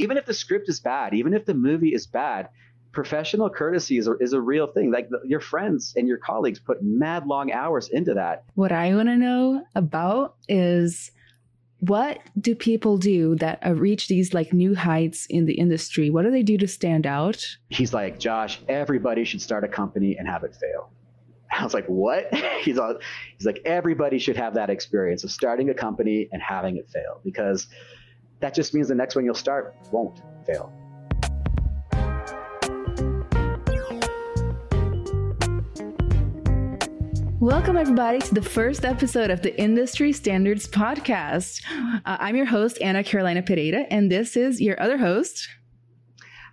even if the script is bad, even if the movie is bad, professional courtesy is a, is a real thing. Like the, your friends and your colleagues put mad long hours into that. What I want to know about is what do people do that uh, reach these like new heights in the industry? What do they do to stand out? He's like, Josh, everybody should start a company and have it fail. I was like, what? he's, all, he's like, everybody should have that experience of starting a company and having it fail because that just means the next one you'll start won't fail. Welcome, everybody, to the first episode of the Industry Standards Podcast. Uh, I'm your host, Anna Carolina Pereira, and this is your other host.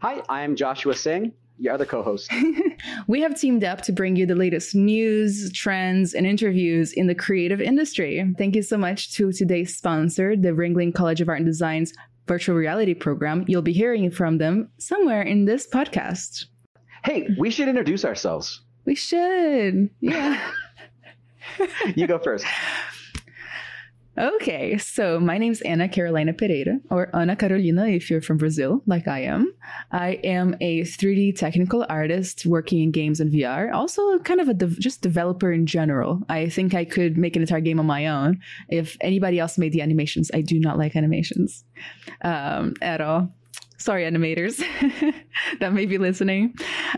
Hi, I'm Joshua Singh, your other co host. we have teamed up to bring you the latest news, trends, and interviews in the creative industry. Thank you so much to today's sponsor, the Ringling College of Art and Design's virtual reality program. You'll be hearing from them somewhere in this podcast. Hey, we should introduce ourselves. We should. Yeah. you go first. Okay, so my name's Ana Carolina Pereira, or Ana Carolina if you're from Brazil, like I am. I am a 3D technical artist working in games and VR, also kind of a de- just developer in general. I think I could make an entire game on my own if anybody else made the animations. I do not like animations um, at all sorry animators that may be listening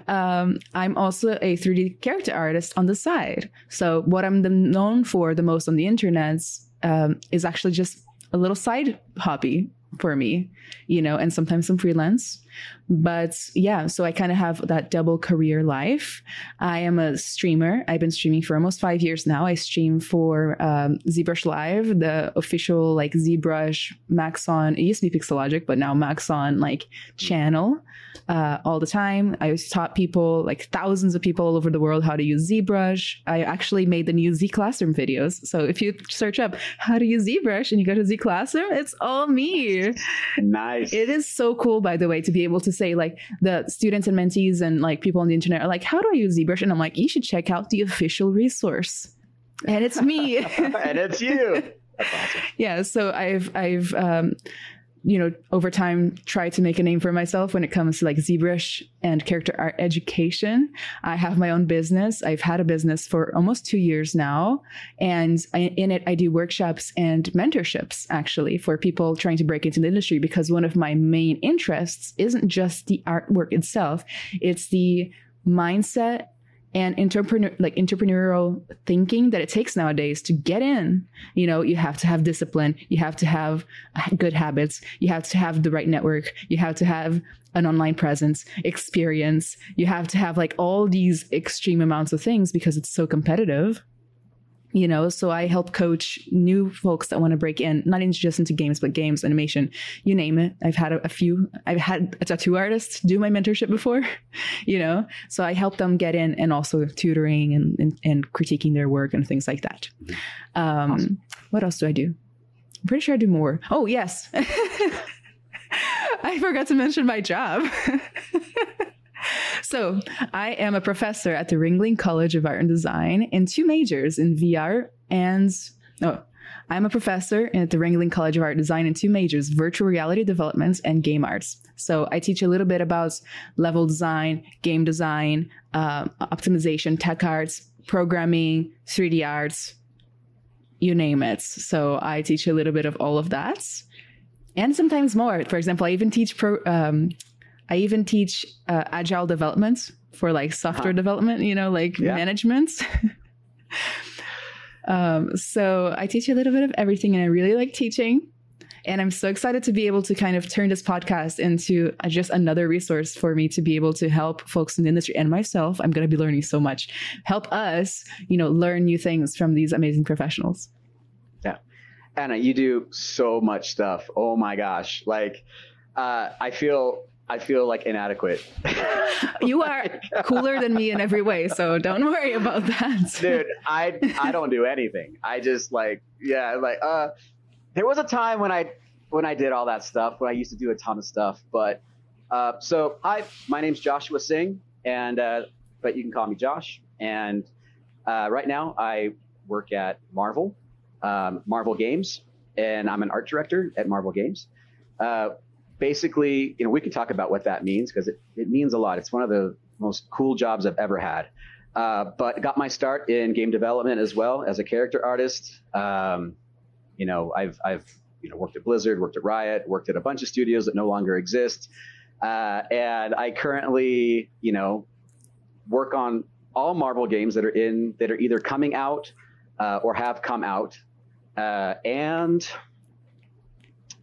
um, i'm also a 3d character artist on the side so what i'm known for the most on the internet um, is actually just a little side hobby for me, you know, and sometimes some freelance. But yeah, so I kind of have that double career life. I am a streamer. I've been streaming for almost five years now. I stream for um, ZBrush Live, the official like ZBrush Maxon. It used to be Pixologic, but now Maxon like channel uh, all the time. I taught people, like thousands of people all over the world, how to use ZBrush. I actually made the new Z Classroom videos. So if you search up how to use ZBrush and you go to Z Classroom, it's all me. Nice. It is so cool, by the way, to be able to say like the students and mentees and like people on the internet are like, how do I use ZBrush? And I'm like, you should check out the official resource. And it's me. and it's you. Awesome. Yeah. So I've I've um, you know, over time, try to make a name for myself when it comes to like ZBrush and character art education. I have my own business. I've had a business for almost two years now. And I, in it, I do workshops and mentorships actually for people trying to break into the industry because one of my main interests isn't just the artwork itself, it's the mindset and entrepreneur like entrepreneurial thinking that it takes nowadays to get in. You know you have to have discipline you have to have good habits you have to have the right network you have to have an online presence experience. You have to have like all these extreme amounts of things because it's so competitive you know so i help coach new folks that want to break in not into just into games but games animation you name it. I've had a, a, few i've had a tattoo artist do my mentorship before you know? So i help them get in and also tutoring and, and, and critiquing their work and things like that. Um, awesome. what else do i do? I'm pretty sure i do more. Oh yes. I forgot to mention my job so, I am a professor at the Ringling College of Art and Design in two majors in VR and oh, I'm a professor at the Ringling College of Art and Design in two majors, virtual reality development and game arts. So I teach a little bit about level design, game design, uh, optimization, tech arts, programming, 3D arts, you name it. So I teach a little bit of all of that and sometimes more. For example, I even teach pro, um, I even teach uh, agile developments for like software huh. development, you know, like yeah. management. um, so I teach a little bit of everything and I really like teaching. And I'm so excited to be able to kind of turn this podcast into just another resource for me to be able to help folks in the industry and myself. I'm going to be learning so much. Help us, you know, learn new things from these amazing professionals. Yeah. Anna, you do so much stuff. Oh my gosh. Like, uh, I feel I feel like inadequate. you are cooler than me in every way, so don't worry about that. Dude, I I don't do anything. I just like yeah, like uh there was a time when I when I did all that stuff, when I used to do a ton of stuff, but uh so hi, my name's Joshua Singh and uh but you can call me Josh and uh right now I work at Marvel, um, Marvel Games and I'm an art director at Marvel Games. Uh basically, you know, we can talk about what that means because it, it means a lot. It's one of the most cool jobs I've ever had. Uh, but got my start in game development as well as a character artist. Um, you know, I've I've you know worked at Blizzard, worked at Riot, worked at a bunch of studios that no longer exist, uh, and I currently you know work on all Marvel games that are in that are either coming out uh, or have come out, uh, and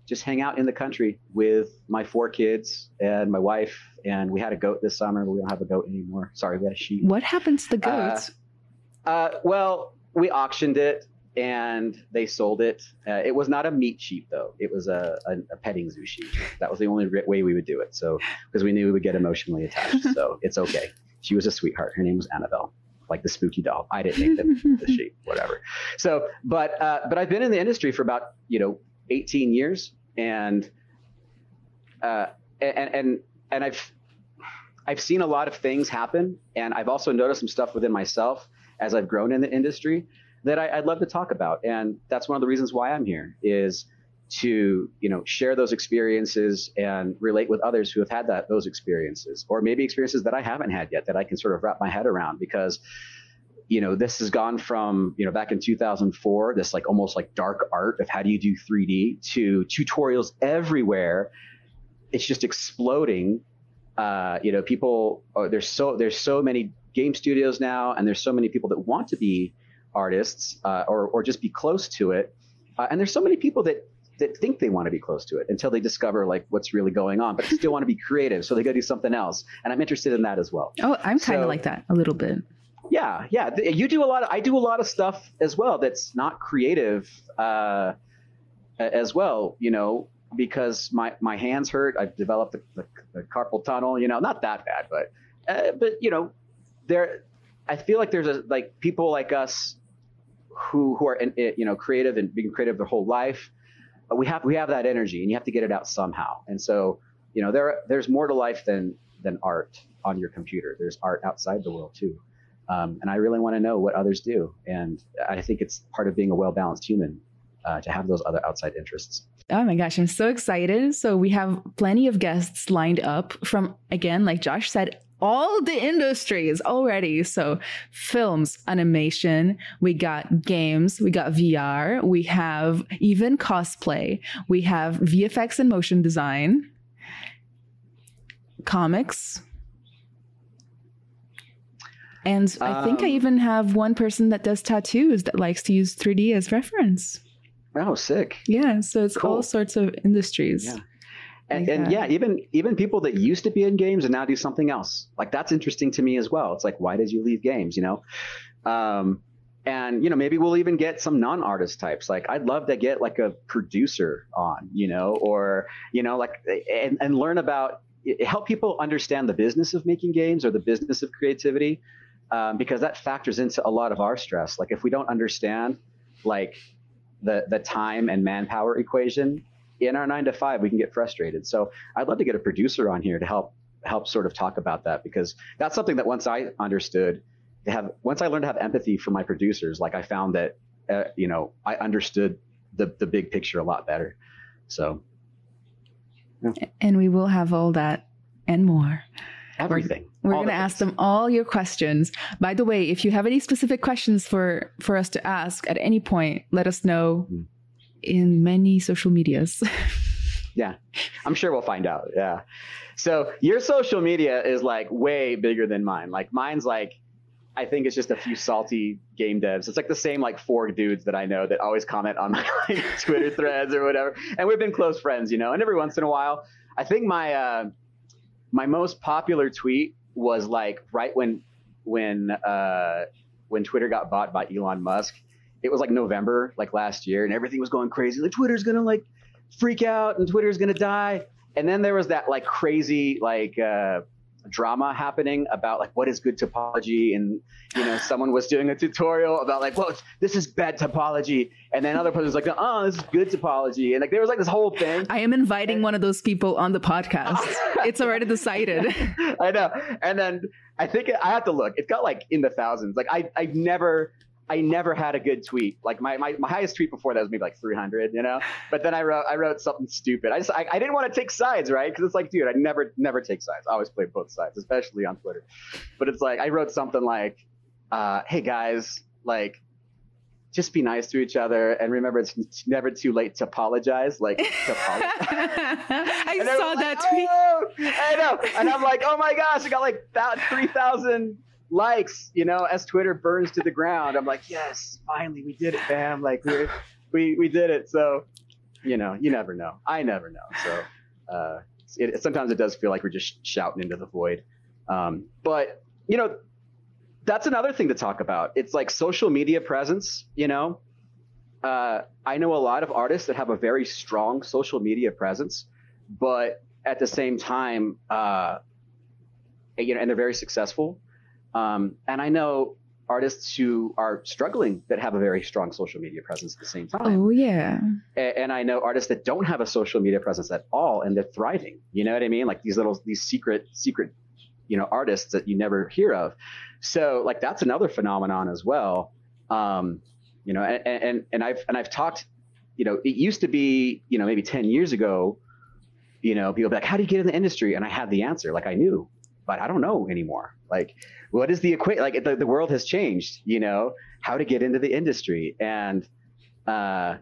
just hang out in the country with my four kids and my wife. And we had a goat this summer. We don't have a goat anymore. Sorry, we had a sheep. What happens to the goats? Uh, uh, well, we auctioned it and they sold it. Uh, it was not a meat sheep though. It was a, a, a, petting zoo sheep. That was the only way we would do it. So because we knew we would get emotionally attached. So it's okay. She was a sweetheart. Her name was Annabelle, like the spooky doll. I didn't make the, the sheep, whatever. So, but uh, but I've been in the industry for about you know 18 years, and uh, and and and I've I've seen a lot of things happen, and I've also noticed some stuff within myself as I've grown in the industry that I, would love to talk about, and that's one of the reasons why I'm here is to you know share those experiences and relate with others who have had that those experiences, or maybe experiences that I haven't had yet that I can sort of wrap my head around because you know, this has gone from, you know, back in 2004, this like almost like dark art of how do you do 3D to tutorials everywhere. It's just exploding. Uh, you know, people, oh, there's so, there's so many game studios now, and there's so many people that want to be artists uh, or, or just be close to it. Uh, and there's so many people that, that think they want to be close to it until they discover like what's really going on, but still want to be creative. So they go do something else. And I'm interested in that as well. Oh, I'm kind of so, like that a little bit. Yeah, yeah. You do a lot. Of, I do a lot of stuff as well that's not creative uh, as well. You know, because my my hands hurt. I've developed the, the, the carpal tunnel. You know, not that bad, but uh, but you know, there. I feel like there's a like people like us who who are in, you know creative and being creative their whole life. We have we have that energy, and you have to get it out somehow. And so you know there there's more to life than than art on your computer. There's art outside the world too. Um, and I really want to know what others do. And I think it's part of being a well balanced human uh, to have those other outside interests. Oh my gosh, I'm so excited. So we have plenty of guests lined up from, again, like Josh said, all the industries already. So films, animation, we got games, we got VR, we have even cosplay, we have VFX and motion design, comics, and I think I um, even have one person that does tattoos that likes to use 3D as reference. Oh, sick. Yeah. So it's cool. all sorts of industries. Yeah. And, like and yeah, even even people that used to be in games and now do something else. Like that's interesting to me as well. It's like, why did you leave games? You know, um, and you know maybe we'll even get some non-artist types. Like I'd love to get like a producer on, you know, or you know, like and, and learn about help people understand the business of making games or the business of creativity um, because that factors into a lot of our stress. Like if we don't understand like the the time and manpower equation in our nine to five, we can get frustrated. So I'd love to get a producer on here to help help sort of talk about that because that's something that once I understood to have once I learned to have empathy for my producers, like I found that uh, you know I understood the the big picture a lot better. So. Yeah. And we will have all that and more. Everything. We're, we're going to ask them all your questions. By the way, if you have any specific questions for for us to ask at any point, let us know mm. in many social medias. yeah. I'm sure we'll find out. Yeah. So, your social media is like way bigger than mine. Like mine's like I think it's just a few salty game devs. It's like the same like four dudes that I know that always comment on my like, Twitter threads or whatever. And we've been close friends, you know. And every once in a while, I think my uh, my most popular tweet was like right when when uh, when Twitter got bought by Elon Musk. It was like November, like last year, and everything was going crazy. Like Twitter's gonna like freak out, and Twitter's gonna die. And then there was that like crazy like uh, drama happening about like what is good topology and you know someone was doing a tutorial about like well this is bad topology. And then other person was like oh this is good topology. And like there was like this whole thing. I am inviting and, one of those people on the podcast. It's already decided. I know. And then i think i have to look. It's got like in the thousands. Like i i've never I never had a good tweet. Like my, my, my highest tweet before that was maybe like 300, you know. But then I wrote I wrote something stupid. I just I, I didn't want to take sides, right? Because it's like, dude, I never never take sides. I always play both sides, especially on Twitter. But it's like I wrote something like, uh, "Hey guys, like." Just be nice to each other and remember it's never too late to apologize. Like, to apologize. I saw that like, tweet. "Oh!" I know. And I'm like, oh my gosh, I got like about 3,000 likes, you know, as Twitter burns to the ground. I'm like, yes, finally, we did it, fam. Like, we we, we did it. So, you know, you never know. I never know. So, uh, it, sometimes it does feel like we're just shouting into the void. Um, but, you know, that's another thing to talk about. It's like social media presence, you know. Uh, I know a lot of artists that have a very strong social media presence, but at the same time, uh, you know, and they're very successful. Um, and I know artists who are struggling that have a very strong social media presence at the same time. Oh yeah. A- and I know artists that don't have a social media presence at all, and they're thriving. You know what I mean? Like these little, these secret, secret, you know, artists that you never hear of. So like that's another phenomenon as well. Um, you know, and, and and I've and I've talked. You know, it used to be, you know, maybe ten years ago. You know, people be like, "How do you get in the industry?" And I had the answer, like I knew, but I don't know anymore. Like, what is the equate? Like the, the world has changed. You know, how to get into the industry, and uh,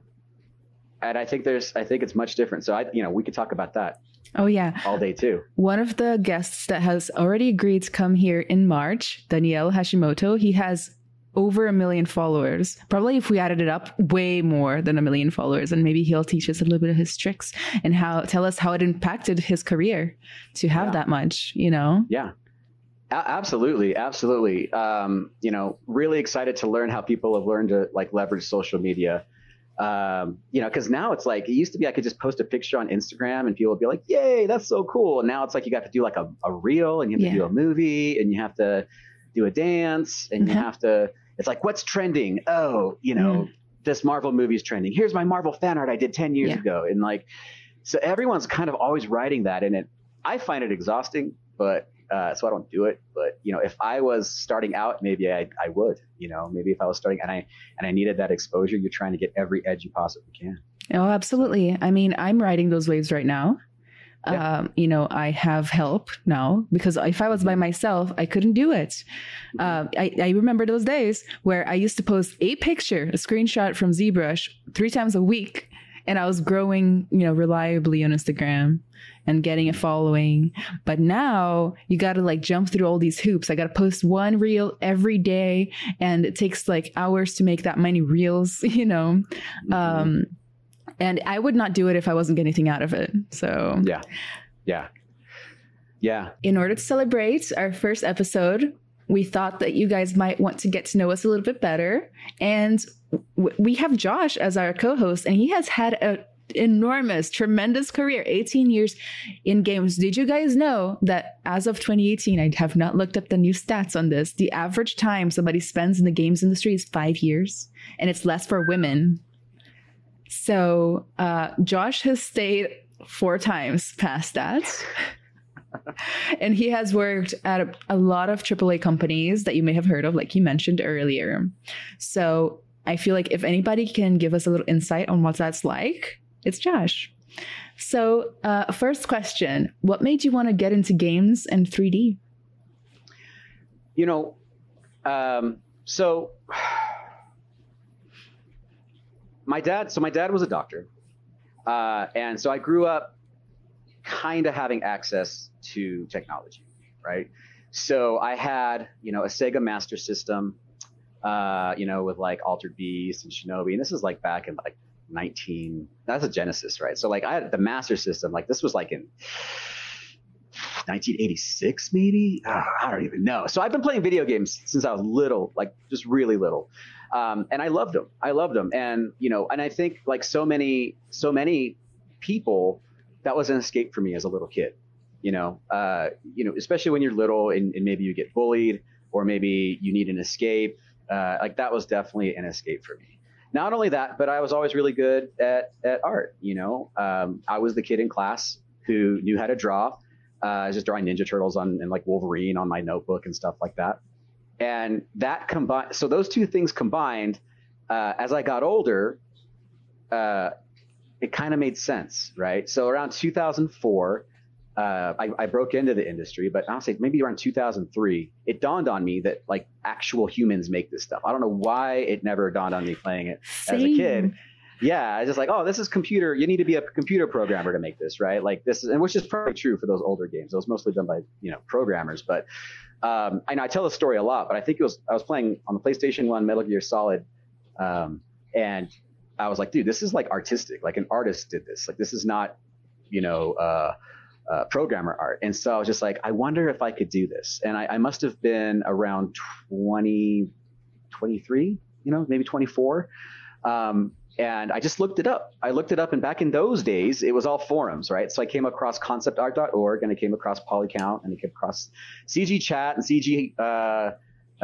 and I think there's, I think it's much different. So I, you know, we could talk about that Oh yeah. all day too. One of the guests that has already agreed to come here in March, Daniel Hashimoto, he has over a million followers. Probably if we added it up, way more than a million followers. And maybe he'll teach us a little bit of his tricks and how tell us how it impacted his career to have Yeah. that much, you know? Yeah. A- absolutely, absolutely. Um, you know, really excited to learn how people have learned to like leverage social media. Um, you know, because now it's like it used to be I could just post a picture on Instagram and people would be like, "Yay, that's so cool!" And now it's like you got to do like a, a reel and you have to do a movie and you have to do a dance and you Mhm. have to. It's like what's trending? Oh, you know, this Marvel movie is trending. Here's my Marvel fan art I did ten years Yeah. ago, and like, so everyone's kind of always writing that, and it. I find it exhausting, but uh, so I don't do it. But you know, if I was starting out, maybe I, I would. You know, maybe if I was starting and I and I needed that exposure, you're trying to get every edge you possibly can. Oh, absolutely. I mean, I'm riding those waves right now. Yeah. Um, you know, I have help now because if I was by myself, I couldn't do it. Um, I, I remember those days where I used to post a picture, a screenshot from ZBrush three times a week, and I was growing, you know, reliably on Instagram and getting a following. But now you got to like jump through all these hoops. I got to post one reel every day, and it takes like hours to make that many reels, you know. Mhm. Um, and I would not do it if I wasn't getting anything out of it. So, yeah, yeah, yeah. in order to celebrate our first episode, we thought that you guys might want to get to know us a little bit better. And w- we have Josh as our co host, and he has had a enormous tremendous career 18 years in games did you guys know that as of 2018 i have not looked up the new stats on this the average time somebody spends in the games industry is five years and it's less for women so uh, Josh has stayed four times past that. and he has worked at a, a lot of AAA companies that you may have heard of, like you mentioned earlier. So I feel like if anybody can give us a little insight on what that's like, it's Josh. So, uh, first question What made you want to get into games and 3D? You know, um, so my dad. So my dad was a doctor, uh, and so I grew up kind of having access to technology, right? So I had, you know, a Sega Master System, uh, you know, with like Altered Beast and Shinobi, and this is like back in like 19. That's a Genesis, right? So like I had the Master System, like this was like in 1986 maybe Ah, i don't even know so i've been playing video games since i was little like just really little um, and i loved them. I loved them. And you know and i think like so many so many people that was an escape for me as a little kid you know? Uh, you know especially when you're little and, and maybe you get bullied or maybe you need an escape uh, like that was definitely an escape for me. Not only that but i was always really good at, at art you know? Um, i was the kid in class who knew how to draw. Uh, I was just drawing Ninja Turtles on and like Wolverine on my notebook and stuff like that. And that combined, so those two things combined, uh, as I got older, uh, it kind of made sense, right? So around 2004, uh, I, I, broke into the industry, but I'll say maybe around 2003, it dawned on me that like actual humans make this stuff. I don't know why it never dawned on me playing it Same. as a kid. Yeah, I just like, oh, this is computer. You need to be a computer programmer to make this, right? Like this is, and which is probably true for those older games. It was mostly done by you know programmers, but um, I know I tell the story a lot. But I think it was I was playing on the PlayStation One Metal Gear Solid, um, and I was like, dude, this is like artistic. Like an artist did this. Like this is not, you know. Uh, uh, programmer art. And so I was just like, I wonder if I could do this. And I, I must have been around 20, 23, you know, maybe 24. Um, and I just looked it up. I looked it up, and back in those days, it was all forums, right? So I came across conceptart.org, and I came across Polycount, and I came across CG Chat and CG, uh,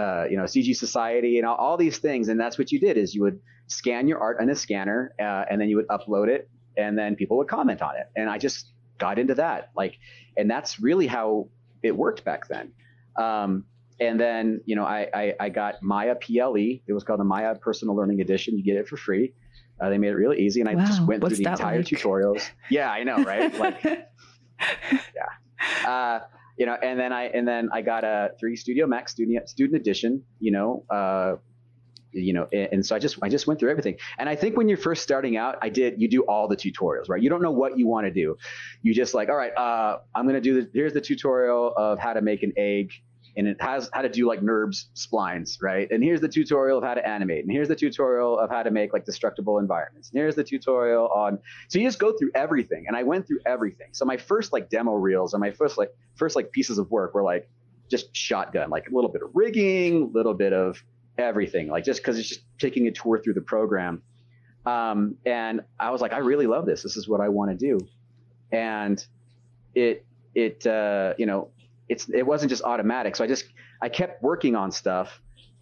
uh, you know, CG Society, and all, all, these things. And that's what you did: is you would scan your art in a scanner, uh, and then you would upload it, and then people would comment on it. And I just got into that. Like, and that's really how it worked back then. Um, and then, you know, I, I, I, got Maya PLE. It was called the Maya Personal Learning Edition. You get it for free. Uh, they made it really easy, and I wow. just went through the entire like? tutorials. Yeah, I know, right? like, yeah. Uh, you know, and then I and then I got a 3D Studio Max student student edition. You know, uh, you know and so i just i just went through everything and i think when you're first starting out i did you do all the tutorials right you don't know what you want to do you just like all right uh, i'm going to do the here's the tutorial of how to make an egg and it has how to do like NURBS splines, right? And here's the tutorial of how to animate, and here's the tutorial of how to make like destructible environments, and here's the tutorial on. So you just go through everything, and I went through everything. So my first like demo reels and my first like first like pieces of work were like just shotgun, like a little bit of rigging, a little bit of everything, like just because it's just taking a tour through the program. Um, and I was like, I really love this. This is what I want to do. And it, it, uh, you know, it's, it wasn't just automatic. So I just, I kept working on stuff.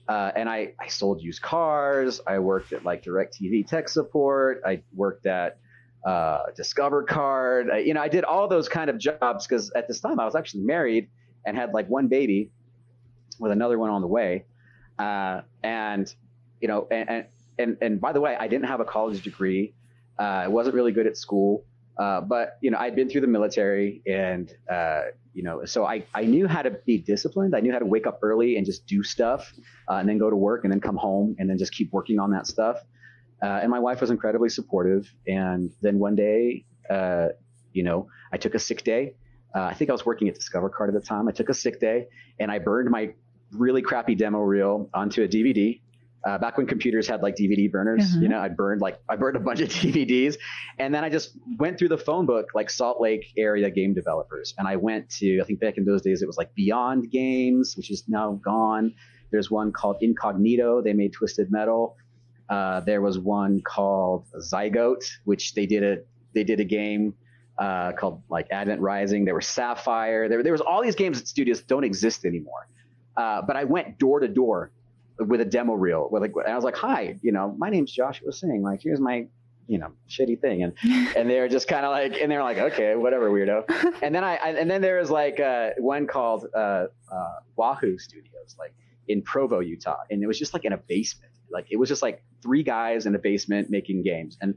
Uh, and I, I sold used cars. I worked at like DirecTV tech support. I worked at uh, Discover Card. I, you know, I did all those kind of jobs because at this time I was actually married and had like one baby with another one on the way. Uh, and you know, and, and and by the way, I didn't have a college degree. Uh, I wasn't really good at school, uh, but you know, I'd been through the military, and uh, you know, so I I knew how to be disciplined. I knew how to wake up early and just do stuff, uh, and then go to work, and then come home, and then just keep working on that stuff. Uh, and my wife was incredibly supportive. And then one day, you know, I took a sick day. I think I was working at Discover Card at the time. I took a sick day, and I burned my really crappy demo reel onto a DVD. Uh, back when computers had like DVD burners, uh-huh. you know, I burned like I burned a bunch of DVDs, and then I just went through the phone book like Salt Lake area game developers, and I went to I think back in those days it was like Beyond Games, which is now gone. There's one called Incognito. They made Twisted Metal. Uh, there was one called Zygote, which they did a they did a game uh, called like Advent Rising. There was Saffire. There, there was all these games that studios don't exist anymore. Uh, but I went door to door with a demo reel. With like, and I was like, "Hi, you know, my name's Joshua Singh. Like, here's my, you know, shitty thing." And and they were just kind of like, and they were like, "Okay, whatever, weirdo." And then I, I and then there was like uh, one called uh, uh, Wahoo Studios, like in Provo, Utah, and it was just like in a basement. Like it was just like three guys in a basement making games, and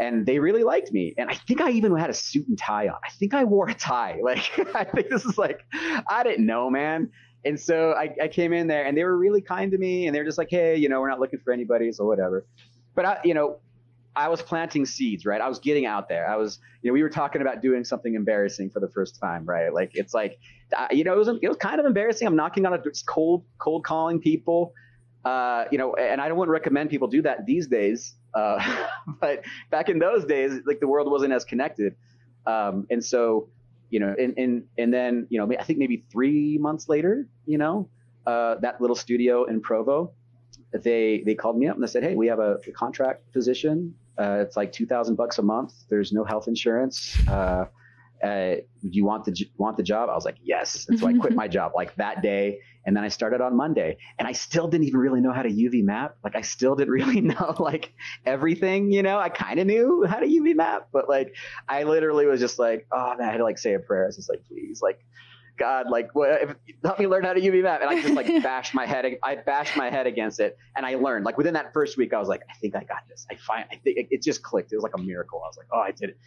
and they really liked me. And I think I even had a suit and tie on. I think I wore a tie. Like I think this is like I didn't know, man and so I, I, came in there and they were really kind to me and they're just like, hey, you know, we're not looking for anybody, so whatever. But I, you know, I was planting seeds, right? I was getting out there. I was, you know, we were talking about doing something embarrassing for the first time, right? Like it's like, you know, it was, it was kind of embarrassing. I'm knocking on a cold, cold calling people, uh, you know, and I don't wouldn't recommend people do that these days. Uh, but back in those days, like the world wasn't as connected. Um, and so, you know, and, and, and then, you know, I think maybe three months later, you know, uh, that little studio in Provo, they, they called me up and they said, Hey, we have a, a contract position. Uh, it's like 2000 bucks a month. There's no health insurance. Uh, uh, do you want the want the job? I was like, yes. And so I quit my job like that day, and then I started on Monday, and I still didn't even really know how to UV map. Like I still didn't really know like everything. You know, I kind of knew how to UV map, but like I literally was just like, oh man, I had to like say a prayer. I was just like, please, like God, like, what, if, help me learn how to UV map. And I just like bashed my head. I bashed my head against it, and I learned. Like within that first week, I was like, I think I got this. I find, I think it, it just clicked. It was like a miracle. I was like, oh, I did it.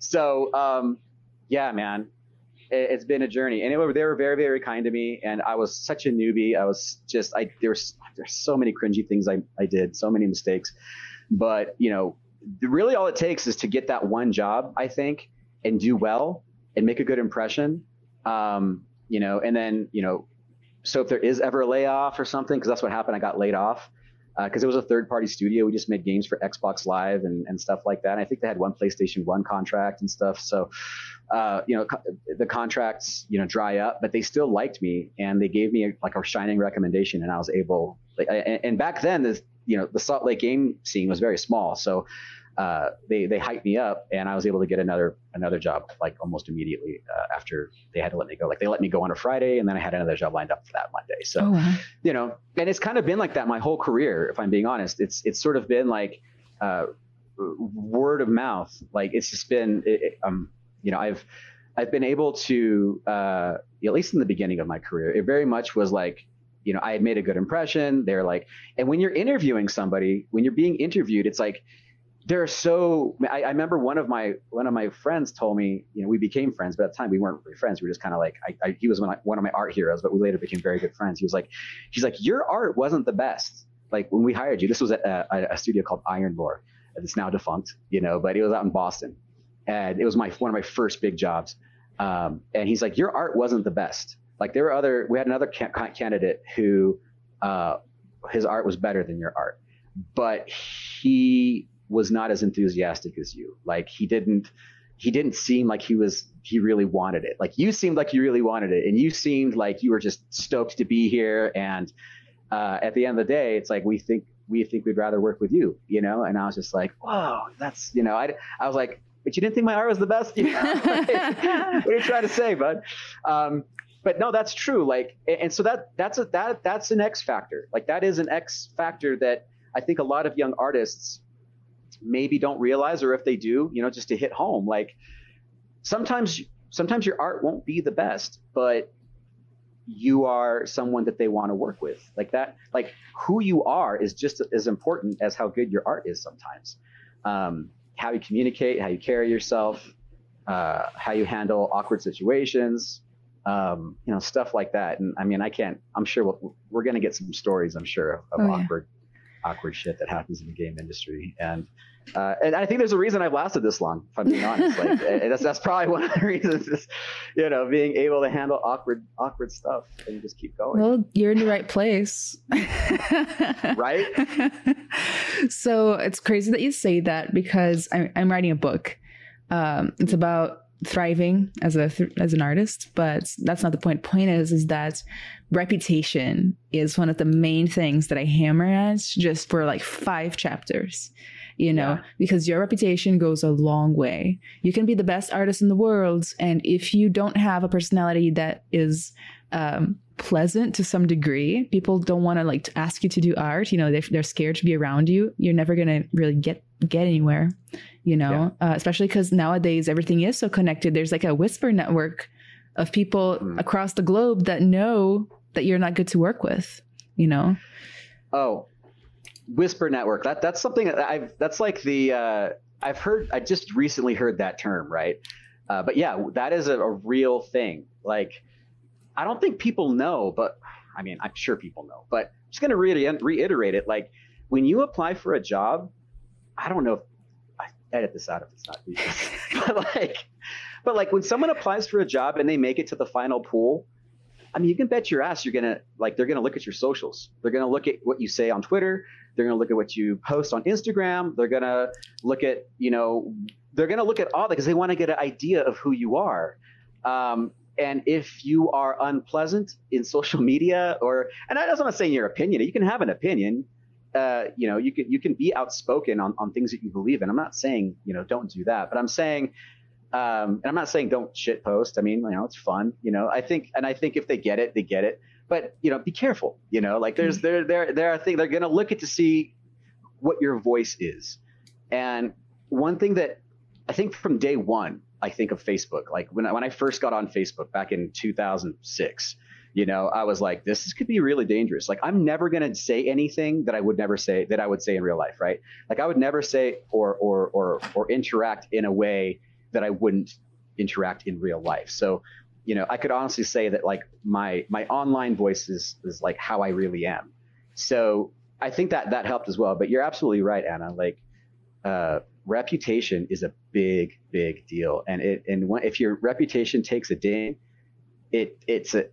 So, um, yeah, man, it, has been a journey, and it, they were very, very kind to me. And I was such a newbie. I was just, I there's there's so many cringy things I I did, so many mistakes, but you know, really all it takes is to get that one job, I think, and do well and make a good impression. Um, you know, and then, you know, so if there is ever a layoff or something, because that's what happened, I got laid off because uh, it was a third party studio. We just made games for Xbox Live and, and stuff like that. And I think they had one PlayStation 1 contract and stuff. So, uh, you know, co- the contracts, you know, dry up, but they still liked me and they gave me a, like a shining recommendation and I was able, like, and, and back then, the, you know, the Salt Lake game scene was very small. So uh, they they hyped me up, and I was able to get another another job like almost immediately uh, after they had to let me go. Like they let me go on a Friday, and then I had another job lined up for that Monday. So, oh, wow. you know, and it's kind of been like that my whole career. If I'm being honest, it's it's sort of been like uh, word of mouth. Like it's just been, it, um, you know, I've I've been able to uh, at least in the beginning of my career, it very much was like you know, I had made a good impression. They're like, and when you're interviewing somebody, when you're being interviewed, it's like they're so I, I, remember one of my one of my friends told me you know we became friends but at the time we weren't really friends. We were just kind of like I, I, he was one, one of my art heroes but we later became very good friends. He was like he's like your art wasn't the best. Like when we hired you this was at a, a studio called iron lore it's now defunct you know but it was out in boston. And it was my one of my first big jobs. Um, and he's like your art wasn't the best. Like there were other we had another ca- candidate who uh, his art was better than your art. But he was not as enthusiastic as you. Like he didn't he didn't seem like he was he really wanted it. Like you seemed like you really wanted it, and you seemed like you were just stoked to be here. And uh, at the end of the day, it's like we think we think we'd rather work with you, you know. And I was just like, whoa, that's you know, I I was like, but you didn't think my art was the best. You know? what are you trying to say, bud? Um, but no, that's true. Like, and so that that's a that that's an X factor. Like that is an X factor that I think a lot of young artists maybe don't realize, or if they do, you know, just to hit home, like sometimes sometimes your art won't be the best, but you are someone that they want to work with. Like that, like who you are is just as important as how good your art is sometimes. Um, how you communicate, how you carry yourself, uh, how you handle awkward situations, um, you know, stuff like that. And I mean, I can't, I'm sure we'll, we're going to get some stories, I'm sure, of, of oh, awkward, yeah. Awkward shit that happens in the game industry. And uh, and I think there's a reason I've lasted this long, if I'm being honest. Like that's that's probably one of the reasons is, you know, being able to handle awkward awkward stuff and just keep going. Well, you're in the right place. right? so it's crazy that you say that because I'm, I'm writing a book. Um, it's about thriving as a th- as an artist, but that's not the point. Point is is that reputation is one of the main things that I hammer at just for like five chapters you know, yeah. because your reputation goes a long way. You can be the best artist in the world, and if you don't have a personality that is um, pleasant to some degree, people don't want to like to ask you to do art. You know, they're, they're scared to be around you. You're never gonna really get get anywhere. You know, yeah. uh, especially because nowadays everything is so connected. There's like a whisper network of people mm. across the globe that know that you're not good to work with. You know. Oh, Whisper network. That that's something that I've that's like the uh, I've heard. I just recently heard that term, right? Uh, but yeah, that is a, a, real thing. Like, I don't think people know, but I mean, I'm sure people know. But I'm just gonna re- reiterate it. Like, when you apply for a job, I don't know. if I edit this out if it's not. but like, but like when someone applies for a job and they make it to the final pool, I mean, you can bet your ass you're gonna like they're gonna look at your socials. They're gonna look at what you say on Twitter. They're gonna look at what you post on Instagram. They're gonna look at you know they're gonna look at all that because they want to get an idea of who you are. Um, and if you are unpleasant in social media, or and I am not saying your opinion. You can have an opinion. Uh, you know, you can you can be outspoken on on things that you believe in. I'm not saying you know don't do that, but I'm saying um, and I'm not saying don't shit post. I mean, you know, it's fun. You know, I think, and I think if they get it, they get it. But you know, be careful. You know, like there's there there there are things they're gonna look at to see what your voice is. And one thing that I think from day one, I think of Facebook. Like when I, when I first got on Facebook back in 2006, you know, I was like, this could be really dangerous. Like I'm never going to say anything that I would never say that I would say in real life, right? Like I would never say or or or or interact in a way that I wouldn't interact in real life. So, you know, I could honestly say that like my my online voice is is like how I really am. So I think that that helped as well. But you're absolutely right, Anna. Like uh, reputation is a big big deal, and it and when, if your reputation takes a ding, it it's a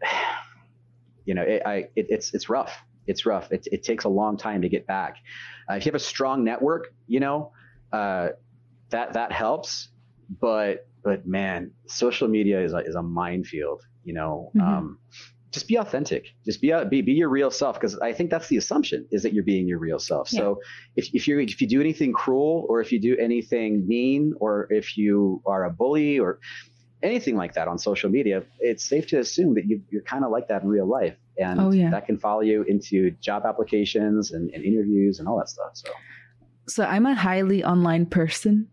you know it, I it, it's it's rough. It's rough. It, it takes a long time to get back. Uh, if you have a strong network, you know, uh, that that helps. But but man, social media is a, is a minefield. You know, mm-hmm. um, just be authentic. Just be uh, be be your real self because I think that's the assumption is that you're being your real self. Yeah. So if if you if you do anything cruel or if you do anything mean or if you are a bully or anything like that on social media, it's safe to assume that you, you're kind of like that in real life, and oh, yeah. that can follow you into job applications and, and interviews and all that stuff. So, so I'm a highly online person.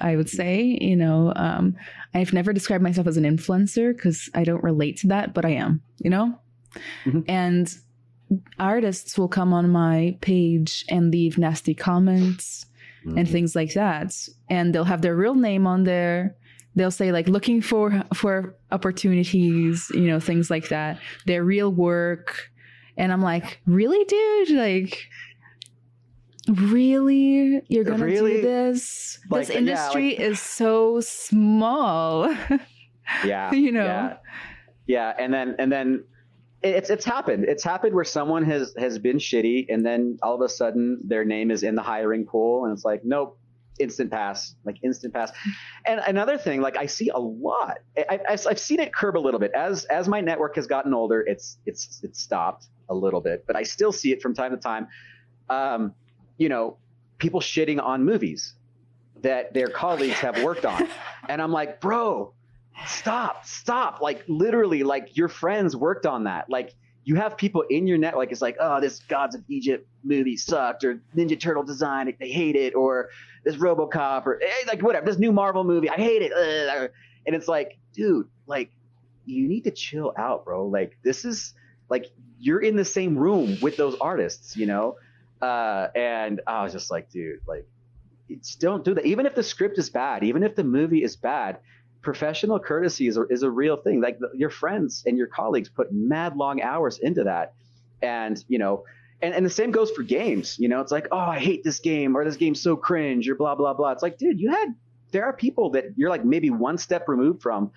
I would say, you know, um, I've never described myself as an influencer because I don't relate to that, but I am, you know? Mm-hmm. And artists will come on my page and leave nasty comments mm-hmm. and things like that. And they'll have their real name on there. They'll say like looking for for opportunities, you know, things like that. Their real work. And I'm like, really, dude? Like Really? You're gonna really? do this? Like, this industry yeah, like, is so small. yeah. you know. Yeah. yeah. And then and then it's it's happened. It's happened where someone has has been shitty and then all of a sudden their name is in the hiring pool and it's like, nope, instant pass, like instant pass. And another thing, like I see a lot. I, I, I've seen it curb a little bit as as my network has gotten older. It's it's it's stopped a little bit, but I still see it from time to time. Um, you know, people shitting on movies that their colleagues have worked on. And I'm like, bro, stop, stop. Like literally, like your friends worked on that. Like you have people in your net, like it's like, oh, this Gods of Egypt movie sucked, or Ninja Turtle design, they hate it, or this RoboCop, or eh, like whatever, this new Marvel movie, I hate it. And it's like, dude, like you need to chill out, bro. Like this is like you're in the same room with those artists, you know. Uh, and I was just like, dude, like, don't do that. Even if the script is bad, even if the movie is bad, professional courtesy is a, is a real thing. Like the, your friends and your colleagues put mad long hours into that. And, you know, and, and the same goes for games. You know, it's like, oh, I hate this game or this game's so cringe or blah, blah, blah. It's like, dude, you had, there are people that you're like maybe one step removed from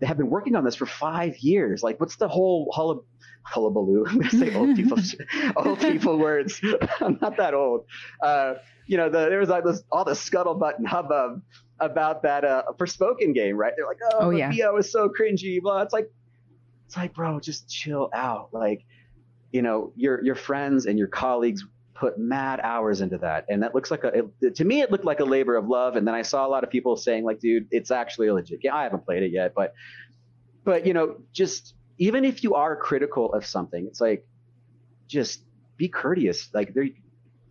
that have been working on this for five years. Like, what's the whole hullab- hullabaloo? I'm going to say old people, old people words. I'm not that old. Uh, you know, the, there was like this, all the scuttlebutt and hubbub about that uh, Forspoken game, right? They're like, oh, oh yeah, Bio is so cringy. Blah. It's like, it's like, bro, just chill out. Like, you know, your your friends and your colleagues put mad hours into that. And that looks like a it, to me it looked like a labor of love. And then i saw a lot of people saying like dude it's actually a legit. Yeah i haven't played it yet but but you know just even if you are critical of something it's like just be courteous. Like there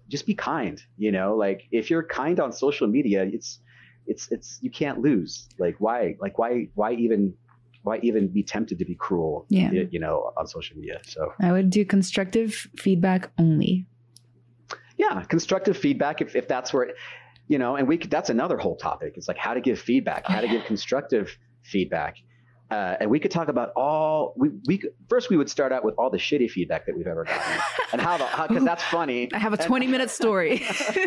just be kind you know? Like if you're kind on social media it's it's it's you can't lose. Like why like why why even why even be tempted to be cruel yeah. you know on social media? So i would do constructive feedback only yeah, constructive feedback if, if that's where, it, you know, and we could, that's another whole topic. It's like how to give feedback, how to give constructive feedback. Uh, and we could talk about all we we could, first we would start out with all the shitty feedback that we've ever gotten and how the because that's funny. I have a 20 minute story.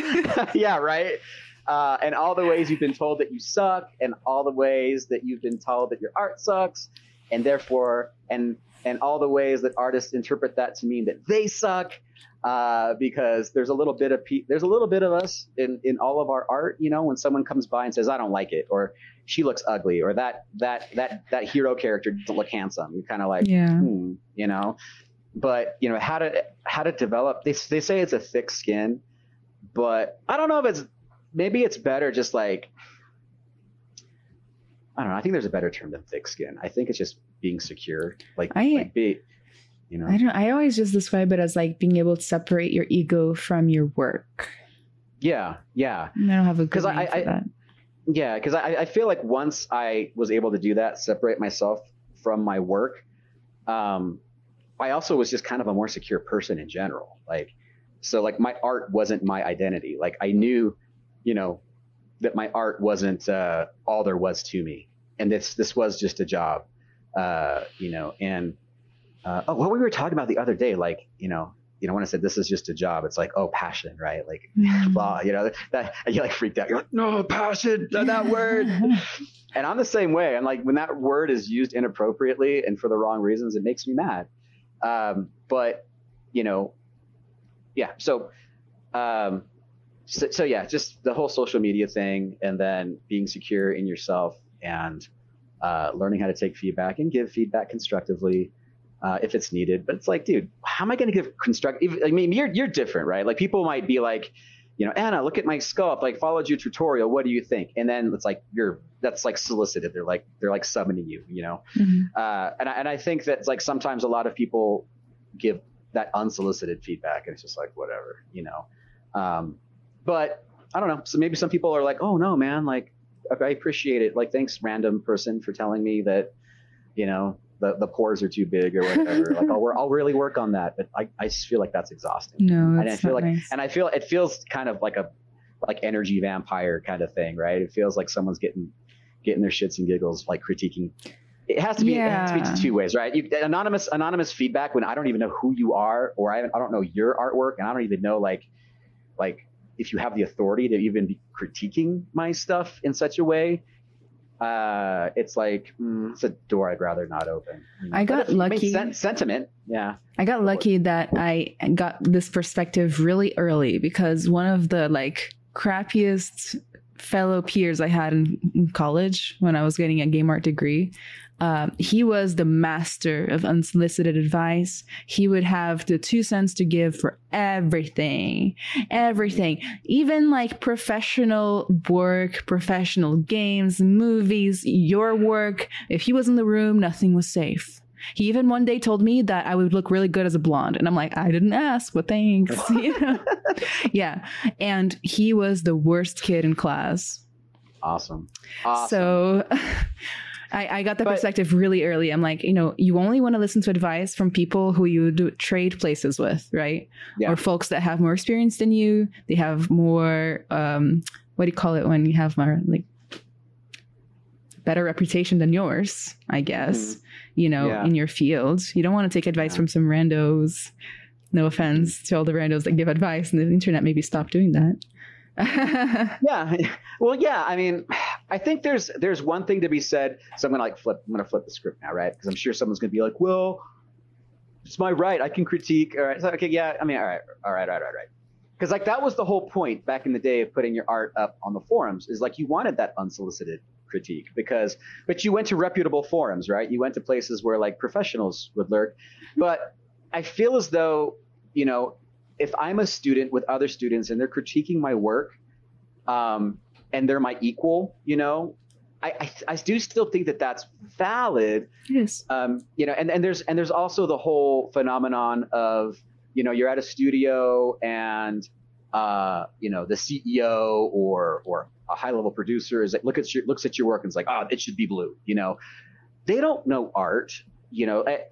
yeah, right. Uh, and all the ways you've been told that you suck, and all the ways that you've been told that your art sucks, and therefore, and and all the ways that artists interpret that to mean that they suck, uh, because there's a little bit of pe- there's a little bit of us in in all of our art. You know, when someone comes by and says, "I don't like it," or "She looks ugly," or that that that that hero character doesn't look handsome, you're kind of like, yeah, hmm, you know. But you know how to how to develop. They they say it's a thick skin, but I don't know if it's maybe it's better just like I don't know. I think there's a better term than thick skin. I think it's just being secure, like, I, like be, you know. I don't. I always just describe it as like being able to separate your ego from your work. Yeah, yeah. I don't have a good I, I, that. yeah, because I, I feel like once I was able to do that, separate myself from my work, um, I also was just kind of a more secure person in general. Like, so like my art wasn't my identity. Like I knew, you know, that my art wasn't uh, all there was to me, and this this was just a job, uh, you know. And uh, oh, what we were talking about the other day, like you know, you know, when I said this is just a job, it's like, oh, passion, right? Like, blah, you know, that you like freaked out. You're like, no, passion, that word. and I'm the same way. And like when that word is used inappropriately and for the wrong reasons, it makes me mad. Um, but you know, yeah. So, um, so, so yeah, just the whole social media thing, and then being secure in yourself and uh, learning how to take feedback and give feedback constructively uh, if it's needed. But it's like, dude, how am I going to give constructive? I mean, you're you're different, right? Like people might be like, you know, Anna, look at my sculpt. Like followed your tutorial. What do you think? And then it's like you're that's like solicited. They're like they're like summoning you, you know. Mm-hmm. Uh, and I, and I think that like sometimes a lot of people give that unsolicited feedback, and it's just like whatever, you know. Um, but I don't know. So maybe some people are like, oh no, man, like I appreciate it. Like thanks, random person, for telling me that, you know, the, the pores are too big or whatever. like I'll, I'll really work on that, but I, I just feel like that's exhausting. No, and I feel like, nice. and I feel it feels kind of like a like energy vampire kind of thing, right? It feels like someone's getting getting their shits and giggles, like critiquing. It has to be. Yeah. It has to be two ways, right? You, anonymous anonymous feedback when I don't even know who you are, or I, I don't know your artwork, and I don't even know like like if you have the authority to even be critiquing my stuff in such a way uh, it's like mm, it's a door I'd rather not open. I got lucky. Sen- sentiment, yeah. I got lucky that I got this perspective really early because one of the like crappiest fellow peers I had in college when I was getting a game art degree um, he was the master of unsolicited advice. He would have the two cents to give for everything, everything, even like professional work, professional games, movies, your work. If he was in the room, nothing was safe. He even one day told me that I would look really good as a blonde. And I'm like, I didn't ask, but thanks. you know? yeah. And he was the worst kid in class. Awesome. awesome. So I, I got that but, perspective really early. I'm like, you know, you only want to listen to advice from people who you do trade places with, right? Yeah. Or folks that have more experience than you. They have more, um, what do you call it when you have more like better reputation than yours, I guess, mm. you know, yeah. in your field. You don't want to take advice yeah. from some randos. No offense to all the randos that give advice, and the internet maybe stop doing that. yeah. Well, yeah. I mean, I think there's there's one thing to be said. So I'm gonna like flip. I'm gonna flip the script now, right? Because I'm sure someone's gonna be like, "Well, it's my right. I can critique." All right. So, okay. Yeah. I mean, all right. All right. All right. All right. Because like that was the whole point back in the day of putting your art up on the forums. Is like you wanted that unsolicited critique because, but you went to reputable forums, right? You went to places where like professionals would lurk. But I feel as though you know if I'm a student with other students and they're critiquing my work, um, and they're my equal, you know, I, I, I do still think that that's valid. Yes. Um, you know, and, and there's and there's also the whole phenomenon of you know you're at a studio and uh, you know the CEO or or a high level producer is like look at your looks at your work and is like oh it should be blue. You know, they don't know art. You know, I,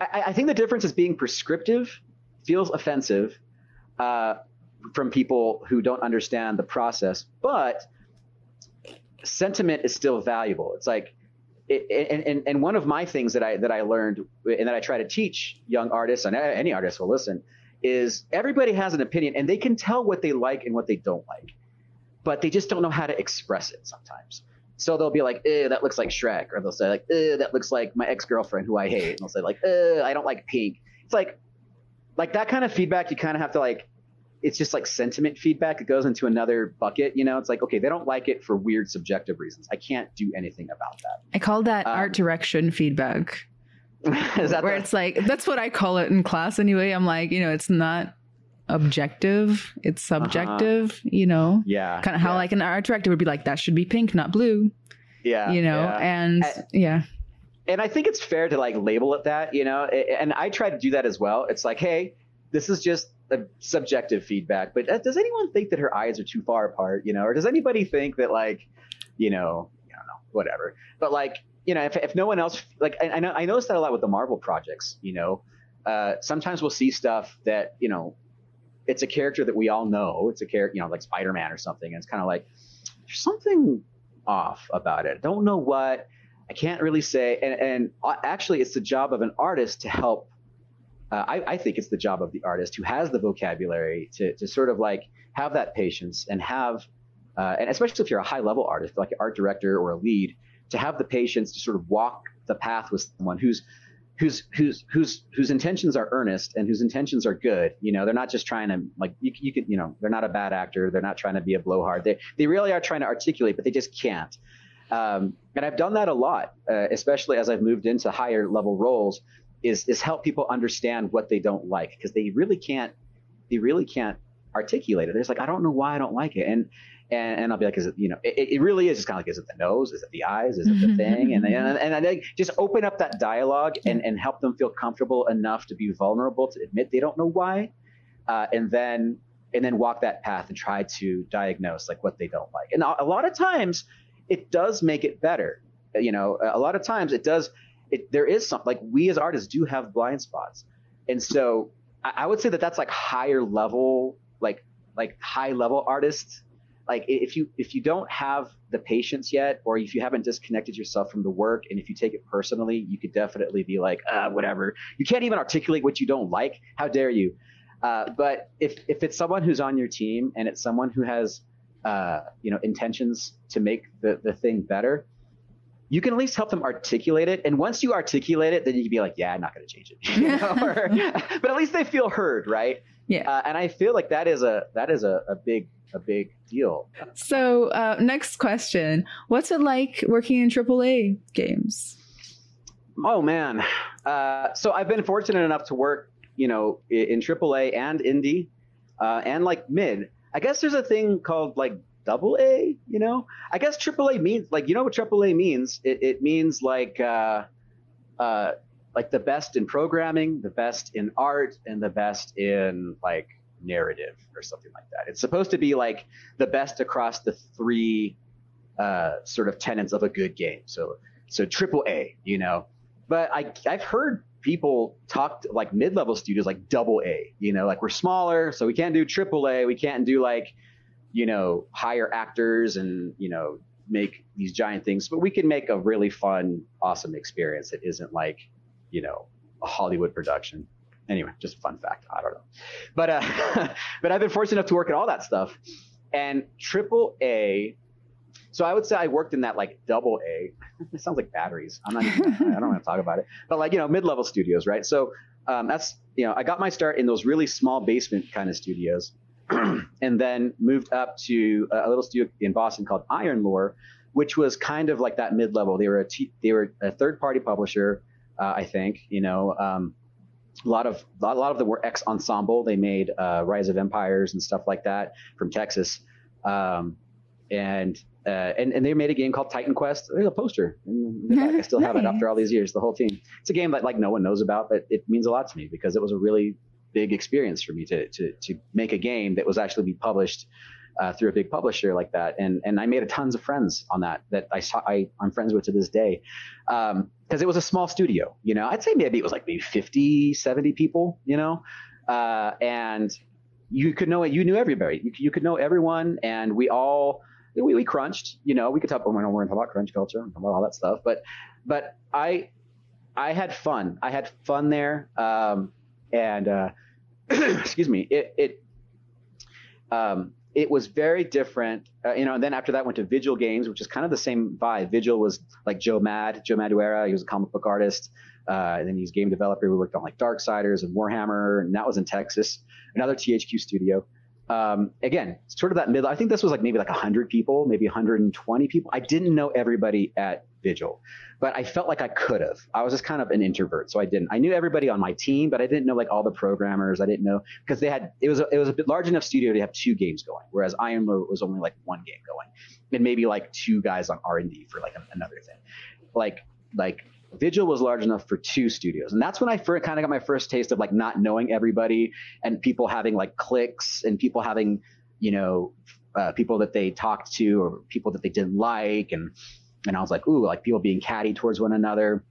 I, I think the difference is being prescriptive feels offensive uh, from people who don't understand the process, but sentiment is still valuable. It's like, it, and, and, and one of my things that I that I learned and that I try to teach young artists and any artist will listen is everybody has an opinion and they can tell what they like and what they don't like, but they just don't know how to express it sometimes. So they'll be like, eh, that looks like Shrek, or they'll say like, eh, that looks like my ex girlfriend who I hate, and they'll say like, eh, I don't like pink. It's like like that kind of feedback you kind of have to like it's just like sentiment feedback it goes into another bucket you know it's like okay they don't like it for weird subjective reasons i can't do anything about that i call that um, art direction feedback is that where the- it's like that's what i call it in class anyway i'm like you know it's not objective it's uh-huh. subjective uh-huh. you know yeah kind of how yeah. like an art director would be like that should be pink not blue yeah you know yeah. and I, yeah and I think it's fair to like label it that, you know, and I try to do that as well. It's like, hey, this is just subjective feedback, but uh, does anyone think that her eyes are too far apart, you know, or does anybody think that like, you know, I don't know, whatever. But like, you know, if, if no one else, like, I, I know, I noticed that a lot with the Marvel projects, you know, uh, sometimes we'll see stuff that, you know, it's a character that we all know. It's a character, you know, like Spider-Man or something. And it's kind of like, there's something off about it. I don't know what. I can't really say. And, and uh, actually, it's the job of an artist to help. Uh, I, I, think it's the job of the artist who has the vocabulary to, to sort of like have that patience and have, uh, and especially if you're a high level artist, like an art director or a lead, to have the patience to sort of walk the path with someone who's whose whose whose whose intentions are earnest and whose intentions are good. You know, they're not just trying to like you you could you know they're not a bad actor. They're not trying to be a blowhard. They they really are trying to articulate, but they just can't. Um, and I've done that a lot, uh, especially as I've moved into higher level roles. Is is help people understand what they don't like because they really can't they really can't articulate it. They're just like I don't know why I don't like it, and and, and I'll be like, is it, you know, it, it really is just kind of like, is it the nose? Is it the eyes? Is it the thing? And, and, and I think just open up that dialogue and, and help them feel comfortable enough to be vulnerable to admit they don't know why. Uh, and then, and then walk that path and try to diagnose like what they don't like. And a lot of times it does make it better. You know, a lot of times it does, it, there is something like we as artists do have blind spots. And so I, I would say that that's like higher level, like, like high level artists. Like if you if you don't have the patience yet or if you haven't disconnected yourself from the work and if you take it personally you could definitely be like uh, whatever. You can't even articulate what you don't like. How dare you? Uh, but if if it's someone who's on your team and it's someone who has uh, you know intentions to make the, the thing better you can at least help them articulate it and once you articulate it then you can be like yeah i'm not going to change it you know? or, but at least they feel heard right yeah uh, and i feel like that is a that is a, a big a big deal. So, uh, next question: What's it like working in AAA games? Oh man, uh, so I've been fortunate enough to work, you know, in AAA and indie, uh, and like mid. I guess there's a thing called like double A. You know, I guess triple A means like you know what triple A means. It, it means like uh, uh, like the best in programming, the best in art, and the best in like narrative or something like that. It's supposed to be like the best across the three uh, sort of tenets of a good game. So so triple A, you know. But I I've heard people talk to, like mid level studios like double A, you know, like we're smaller, so we can't do triple A. We can't do like you know hire actors and you know make these giant things, but we can make a really fun, awesome experience that isn't like you know a Hollywood production anyway, just a fun fact. I don't know, but uh, but I've been fortunate enough to work at all that stuff, and triple A. So I would say I worked in that like double A. It sounds like batteries. I'm not. Even, I don't want to talk about it, but like you know mid level studios, right? So um, that's you know I got my start in those really small basement kind of studios, and then moved up to a little studio in Boston called Iron Lore, which was kind of like that mid level. They were a t- they were a third party publisher, uh, I think. You know. Um, a lot of a lot of them were ex ensemble. They made uh, Rise of Empires and stuff like that from Texas, um, and uh, and and they made a game called Titan Quest. There's a poster. I still have it after all these years. The whole team. It's a game that like no one knows about, but it means a lot to me because it was a really big experience for me to to to make a game that was actually be published uh, through a big publisher like that. And and I made a tons of friends on that that I saw I, I'm friends with to this day. Um, because it was a small studio, you know, I'd say maybe it was like maybe 50, 70 people, you know, uh, and you could know it. You knew everybody. You, you could know everyone, and we all we, we crunched. You know, we could talk. We're going to talk about crunch culture, and all that stuff. But but I I had fun. I had fun there, um, and uh, excuse me. It it um, it was very different, uh, you know. And then after that, went to Vigil Games, which is kind of the same vibe. Vigil was like Joe Mad, Joe Madureira. He was a comic book artist, uh, and then he's game developer. We worked on like Darksiders and Warhammer, and that was in Texas, another THQ studio. Um, again, sort of that middle. I think this was like maybe like 100 people, maybe 120 people. I didn't know everybody at Vigil, but I felt like I could have. I was just kind of an introvert, so I didn't. I knew everybody on my team, but I didn't know like all the programmers. I didn't know because they had it was a, it was a bit large enough studio to have two games going, whereas Iron Lore was only like one game going, and maybe like two guys on R and D for like another thing. Like like Vigil was large enough for two studios. And that's when I first kind of got my first taste of like not knowing everybody and people having like cliques and people having, you know, uh, people that they talked to or people that they didn't like, and and I was like, ooh, like people being catty towards one another.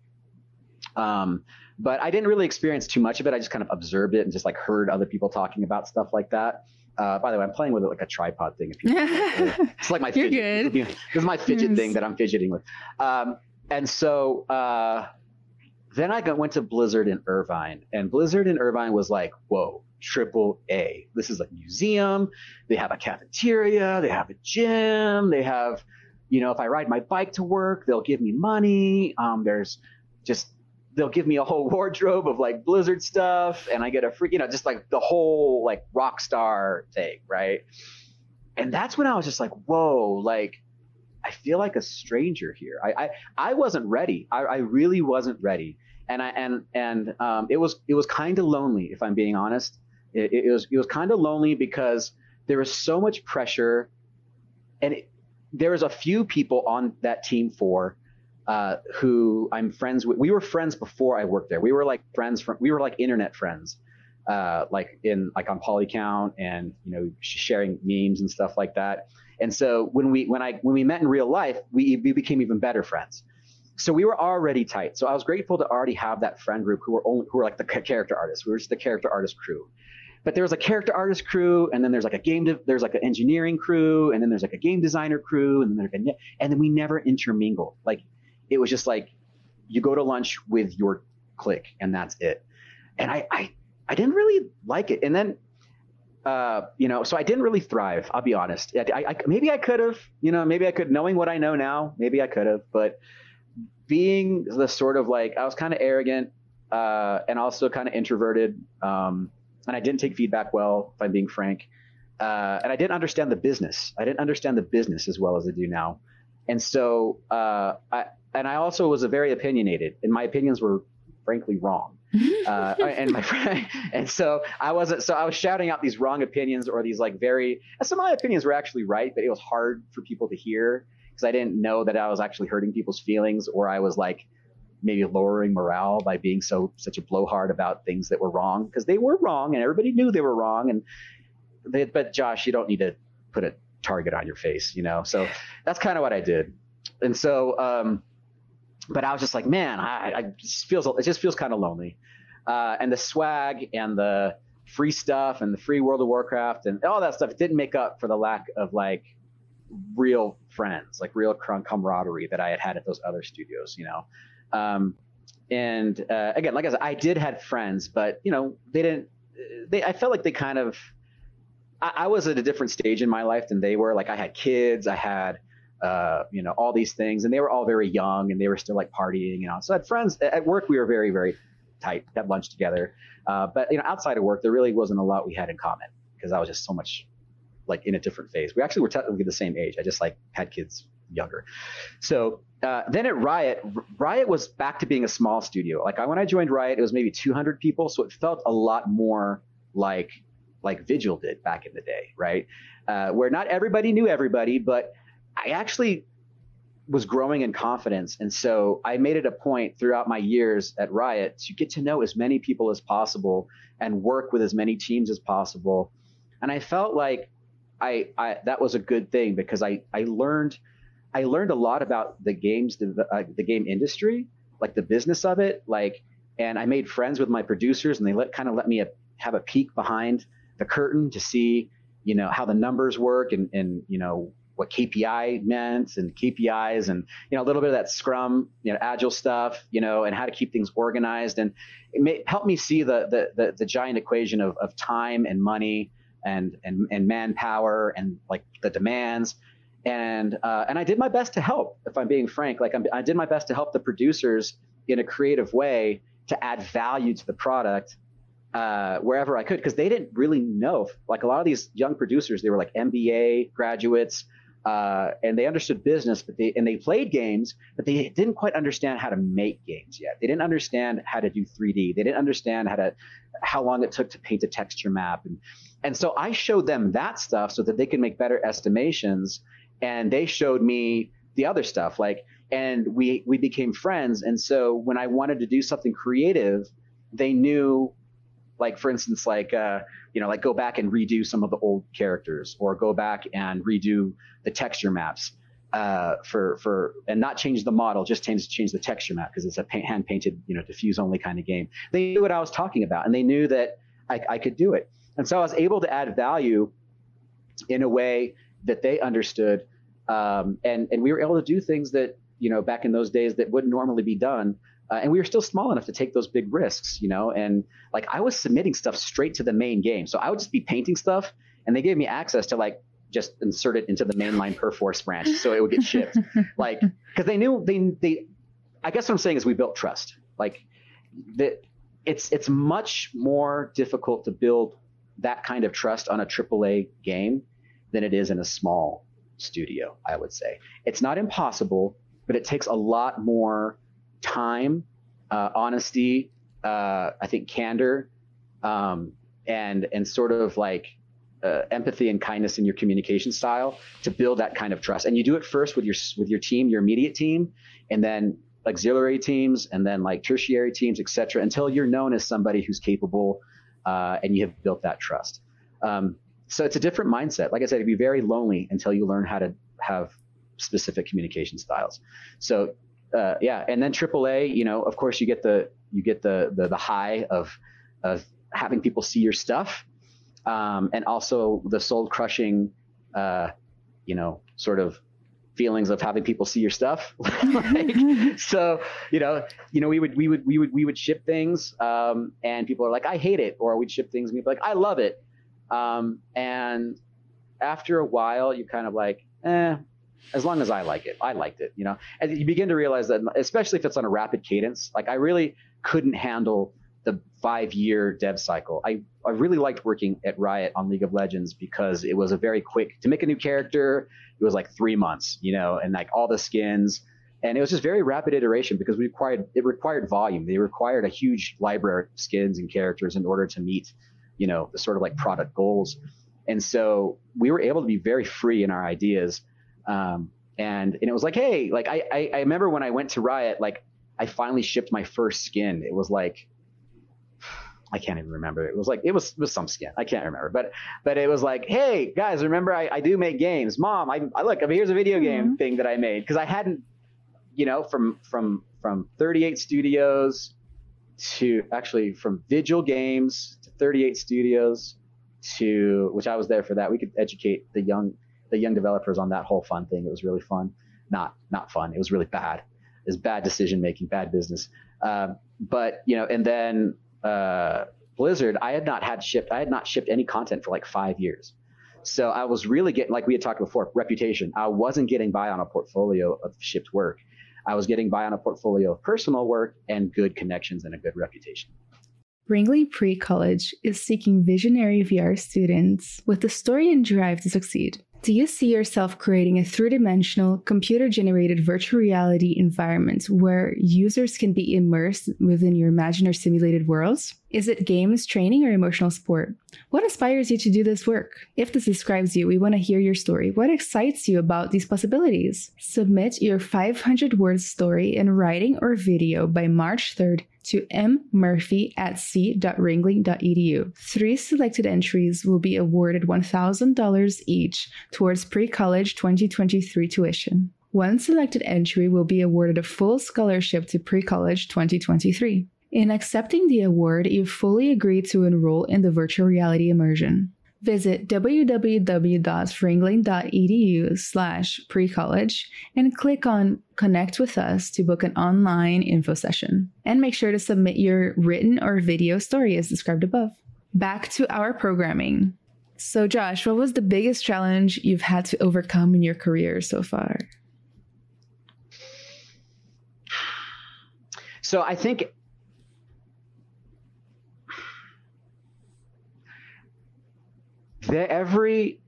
Um, but I didn't really experience too much of it. I just kind of observed it and just like heard other people talking about stuff like that. Uh, by the way, I'm playing with it like a tripod thing. If you it's like my You're fidget. good. This is my fidget Yes. thing that I'm fidgeting with. Um, and so uh, then I went to Blizzard in Irvine, and Blizzard in Irvine was like, whoa, triple A. This is a museum. They have a cafeteria. They have a gym. They have, you know, if I ride my bike to work, they'll give me money. Um, there's just they'll give me a whole wardrobe of like Blizzard stuff, and I get a free, you know, just like the whole like rock star thing, right? And that's when I was just like, whoa, like I feel like a stranger here. I I, I wasn't ready. I, I really wasn't ready, and I and and um, it was it was kind of lonely, if I'm being honest. It, it was it was kind of lonely because there was so much pressure, and it, there was a few people on that team for uh, who I'm friends with. We were friends before I worked there. We were like friends from, we were like internet friends, uh, like in, like on Polycount and, you know, sharing memes and stuff like that. And so when we, when I, when we met in real life, we, we became even better friends. So we were already tight. So I was grateful to already have that friend group who were only, who were like the character artists. We were just the character artist crew. But there was a character artist crew, and then there's like a game, de- there's like an engineering crew, and then there's like a game designer crew, and then there's a, and then we never intermingled. Like it was just like you go to lunch with your clique and that's it and i i, I didn't really like it. And then uh, you know so i didn't really thrive i'll be honest. I, I, maybe i could have you know maybe i could knowing what i know now maybe i could have but being the sort of like i was kind of arrogant uh, and also kind of introverted um, and i didn't take feedback well if i'm being frank uh, and i didn't understand the business. I didn't understand the business as well as i do now. And so uh, I, and I also was a very opinionated, and my opinions were frankly wrong. Uh, and my friend, and so I wasn't. So I was shouting out these wrong opinions or these like very. Some of my opinions were actually right, but it was hard for people to hear because I didn't know that I was actually hurting people's feelings, or I was like maybe lowering morale by being so such a blowhard about things that were wrong because they were wrong, and everybody knew they were wrong. And they, but Josh, you don't need to put a target on your face, you know. So that's kind of what I did. And so, um, but I was just like, man, I, I just feels it just feels kind of lonely. Uh, and the swag and the free stuff and the free World of Warcraft and all that stuff didn't make up for the lack of like real friends, like real camaraderie that I had had at those other studios, you know. Um, and uh, again, like I said, I did had friends, but you know, they didn't. They I felt like they kind of. I, I was at a different stage in my life than they were. Like I had kids, I had uh, you know, all these things, and they were all very young, and they were still like partying, you know. So I had friends at work. We were very, very tight. Had lunch together, uh, but you know, outside of work, there really wasn't a lot we had in common because I was just so much like in a different phase. We actually were technically the same age. I just like had kids younger. So uh, then at Riot, Riot was back to being a small studio. Like I, when I joined Riot, it was maybe 200 people, so it felt a lot more like like Vigil did back in the day, right? Uh, where not everybody knew everybody, but I actually was growing in confidence. And so I made it a point throughout my years at Riot to get to know as many people as possible and work with as many teams as possible. And I felt like I, I that was a good thing because I, I learned I learned a lot about the games the, uh, the game industry, like the business of it, like and I made friends with my producers and they let kind of let me a, have a peek behind the curtain to see, you know, how the numbers work and and you know what KPI meant and KPIs and you know a little bit of that Scrum, you know, Agile stuff, you know, and how to keep things organized and it may, helped me see the, the the the giant equation of of time and money and and and manpower and like the demands and uh, and I did my best to help. If I'm being frank, like I'm, I did my best to help the producers in a creative way to add value to the product uh, wherever I could because they didn't really know. Like a lot of these young producers, they were like MBA graduates. Uh, and they understood business, but they and they played games, but they didn't quite understand how to make games yet. They didn't understand how to do 3D. They didn't understand how to how long it took to paint a texture map, and and so I showed them that stuff so that they could make better estimations, and they showed me the other stuff. Like, and we we became friends, and so when I wanted to do something creative, they knew Like for instance, like uh, you know, like go back and redo some of the old characters, or go back and redo the texture maps uh, for for and not change the model, just change change the texture map because it's a paint, hand painted, you know, diffuse only kind of game. They knew what I was talking about, and they knew that I, I could do it, and so I was able to add value in a way that they understood, um, and and we were able to do things that you know back in those days that wouldn't normally be done. Uh, and we were still small enough to take those big risks, you know. And like I was submitting stuff straight to the main game, so I would just be painting stuff, and they gave me access to like just insert it into the mainline Perforce branch so it would get shipped. like, because they knew they they. I guess what I'm saying is we built trust. Like that, it's it's much more difficult to build that kind of trust on a AAA game than it is in a small studio. I would say it's not impossible, but it takes a lot more time, uh, honesty, uh, I think candor, um, and and sort of like uh, empathy and kindness in your communication style to build that kind of trust. And you do it first with your with your team, your immediate team, and then auxiliary teams, and then like tertiary teams, etc. Until you're known as somebody who's capable, uh, and you have built that trust. Um, so it's a different mindset. Like I said, it'd be very lonely until you learn how to have specific communication styles. So uh, yeah, and then AAA, you know, of course you get the you get the the, the high of of having people see your stuff um, and also the soul crushing, uh, you know, sort of feelings of having people see your stuff. like, so, you know, you know, we would, we would, we would, we would ship things, um, and people are like, I hate it, or we'd ship things and we'd be like, I love it. Um, and after a while, you kind of like, eh, as long as I like it, I liked it, you know, and you begin to realize that, especially if it's on a rapid cadence, like I really couldn't handle the five year dev cycle. I, I really liked working at Riot on League of Legends because it was a very quick to make a new character. It was like three months, you know, and like all the skins. And it was just very rapid iteration because we required it required volume. They required a huge library of skins and characters in order to meet, you know, the sort of like product goals. And so we were able to be very free in our ideas. Um, and and it was like, hey, like I, I I remember when I went to Riot, like I finally shipped my first skin. It was like I can't even remember. It was like it was it was some skin. I can't remember, but but it was like, hey guys, remember I, I do make games. Mom, I, I look. I mean, here's a video game mm-hmm. thing that I made because I hadn't, you know, from from from 38 studios to actually from Vigil Games to 38 studios to which I was there for that. We could educate the young the young developers on that whole fun thing. It was really fun. Not not fun. It was really bad. It was bad decision making, bad business. Um, but you know, and then uh, Blizzard, I had not had shipped, I had not shipped any content for like five years. So I was really getting, like we had talked before, reputation. I wasn't getting by on a portfolio of shipped work. I was getting by on a portfolio of personal work and good connections and a good reputation. Ringling Pre College is seeking visionary VR students with the story and drive to succeed. Do you see yourself creating a three dimensional, computer generated virtual reality environment where users can be immersed within your imagined or simulated worlds? Is it games, training, or emotional support? What inspires you to do this work? If this describes you, we want to hear your story. What excites you about these possibilities? Submit your 500 word story in writing or video by March 3rd to mmurphy at c.ringling.edu. Three selected entries will be awarded $1,000 each towards pre college 2023 tuition. One selected entry will be awarded a full scholarship to pre college 2023. In accepting the award, you fully agree to enroll in the virtual reality immersion. Visit www.ringling.edu slash pre-college and click on Connect with Us to book an online info session. And make sure to submit your written or video story as described above. Back to our programming. So, Josh, what was the biggest challenge you've had to overcome in your career so far? So, I think every,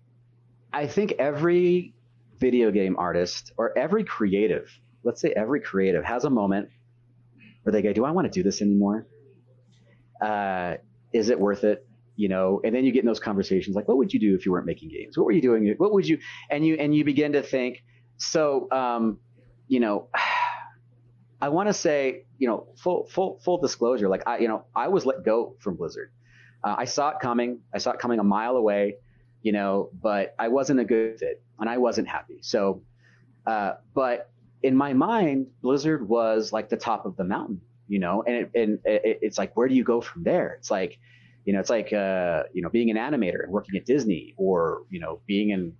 I think every video game artist or every creative, let's say every creative has a moment where they go, do I want to do this anymore? Uh, is it worth it? You know, and then you get in those conversations like, what would you do if you weren't making games? What were you doing? What would you, and you, and you begin to think, so, um, you know, I want to say, you know, full, full, full disclosure, like I, you know, I was let go from Blizzard Uh, I saw it coming. I saw it coming a mile away, you know, but I wasn't a good fit and I wasn't happy. So, uh, but in my mind, Blizzard was like the top of the mountain, you know, and, it, and it, it's like, where do you go from there? It's like, you know, it's like, uh, you know, being an animator and working at Disney or, you know, being in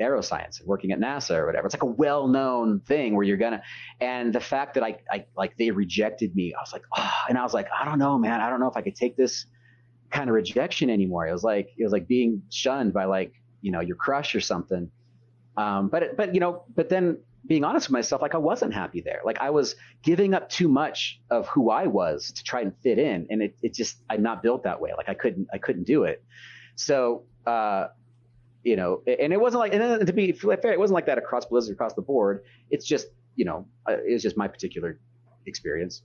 aeroscience and working at NASA or whatever. It's like a well-known thing where you're gonna, and the fact that I, I like they rejected me, I was like, oh, and I was like, I don't know, man, I don't know if I could take this kind of rejection anymore. It was like it was like being shunned by like you know your crush or something. Um, but but you know, but then being honest with myself, like I wasn't happy there. Like I was giving up too much of who I was to try and fit in, and it, it just I'm not built that way. Like I couldn't I couldn't do it. So uh, you know, and it wasn't like, and to be fair, it wasn't like that across Blizzard across the board. It's just, you know, uh, it's just my particular experience.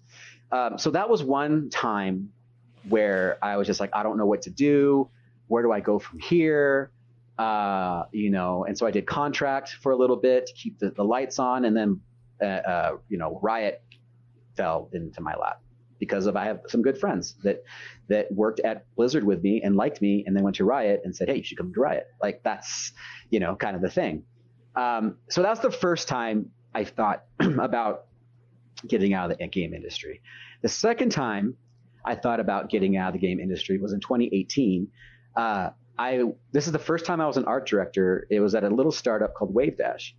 Um, so that was one time where I was just like, I don't know what to do. Where do I go from here? Uh, you know, and so I did contract for a little bit to keep the, the lights on, and then, uh, uh, you know, Riot fell into my lap because of I have some good friends that that worked at Blizzard with me and liked me, and then went to Riot and said, "Hey, you should come to Riot." Like that's you know kind of the thing. Um, so that's the first time I thought about getting out of the game industry. The second time I thought about getting out of the game industry was in 2018. Uh, I this is the first time I was an art director. It was at a little startup called Wavedash,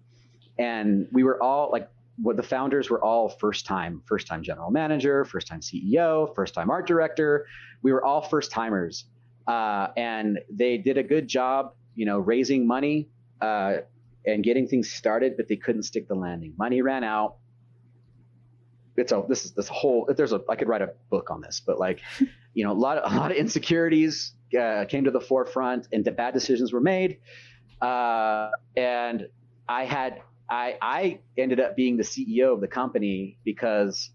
and we were all like what the founders were all first time, first time general manager, first time CEO, first time art director. We were all first timers, uh, and they did a good job, you know, raising money uh, and getting things started, but they couldn't stick the landing. Money ran out. It's a this is this whole there's a I could write a book on this, but like, you know, a lot of a lot of insecurities uh, came to the forefront, and the bad decisions were made, uh, and I had I I ended up being the CEO of the company because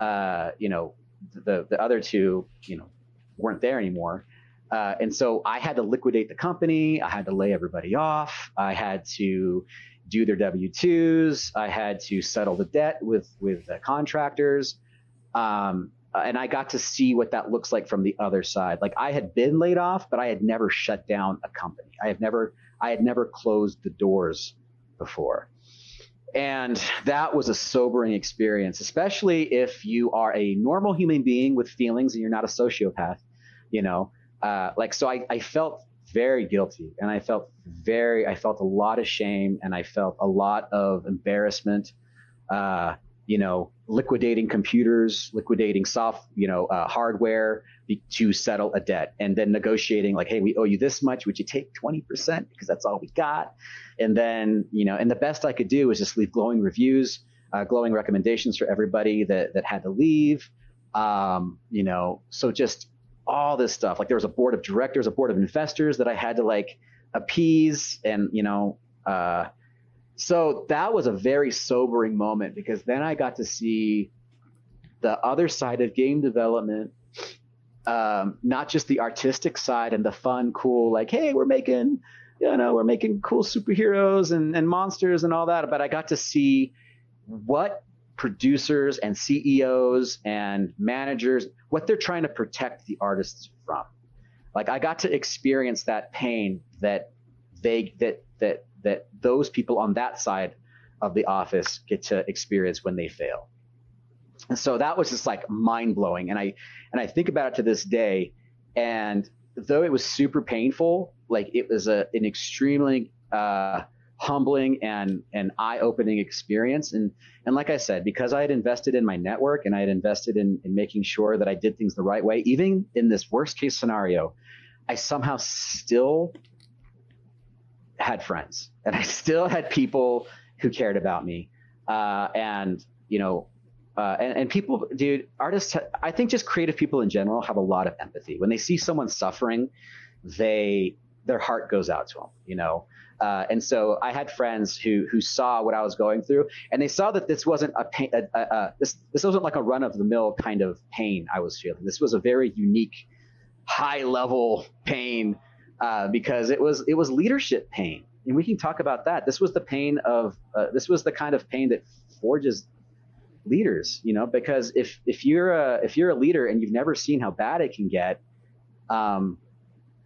uh, you know the the other two you know weren't there anymore. Uh, and so I had to liquidate the company. I had to lay everybody off. I had to do their W twos. I had to settle the debt with with the contractors. Um, and I got to see what that looks like from the other side. Like I had been laid off, but I had never shut down a company. I had never I had never closed the doors before. And that was a sobering experience, especially if you are a normal human being with feelings and you're not a sociopath, you know. Uh, like, so I, I felt very guilty and I felt very, I felt a lot of shame and I felt a lot of embarrassment. Uh, you know, liquidating computers, liquidating soft, you know, uh, hardware to settle a debt, and then negotiating like, hey, we owe you this much. Would you take twenty percent because that's all we got? And then, you know, and the best I could do was just leave glowing reviews, uh, glowing recommendations for everybody that that had to leave. Um, you know, so just all this stuff. Like there was a board of directors, a board of investors that I had to like appease, and you know. Uh, so that was a very sobering moment because then I got to see the other side of game development, um, not just the artistic side and the fun, cool, like, hey, we're making, you know, we're making cool superheroes and, and monsters and all that. But I got to see what producers and CEOs and managers, what they're trying to protect the artists from. Like I got to experience that pain that they, that, that that those people on that side of the office get to experience when they fail. And so that was just like mind blowing. And I and I think about it to this day. And though it was super painful, like it was a, an extremely uh, humbling and and eye opening experience. And and like I said, because I had invested in my network and I had invested in in making sure that I did things the right way, even in this worst case scenario, I somehow still had friends and I still had people who cared about me. Uh, and, you know, uh, and, and, people, dude, artists, I think just creative people in general have a lot of empathy. When they see someone suffering, they, their heart goes out to them, you know? Uh, and so I had friends who who saw what I was going through, and they saw that this wasn't a pain. A, a, a, this this wasn't like a run of the mill kind of pain I was feeling. This was a very unique, high level pain uh, because it was it was leadership pain and we can talk about that. This was the pain of uh, this was the kind of pain that forges leaders, you know, because if if you're a if you're a leader and you've never seen how bad it can get, um,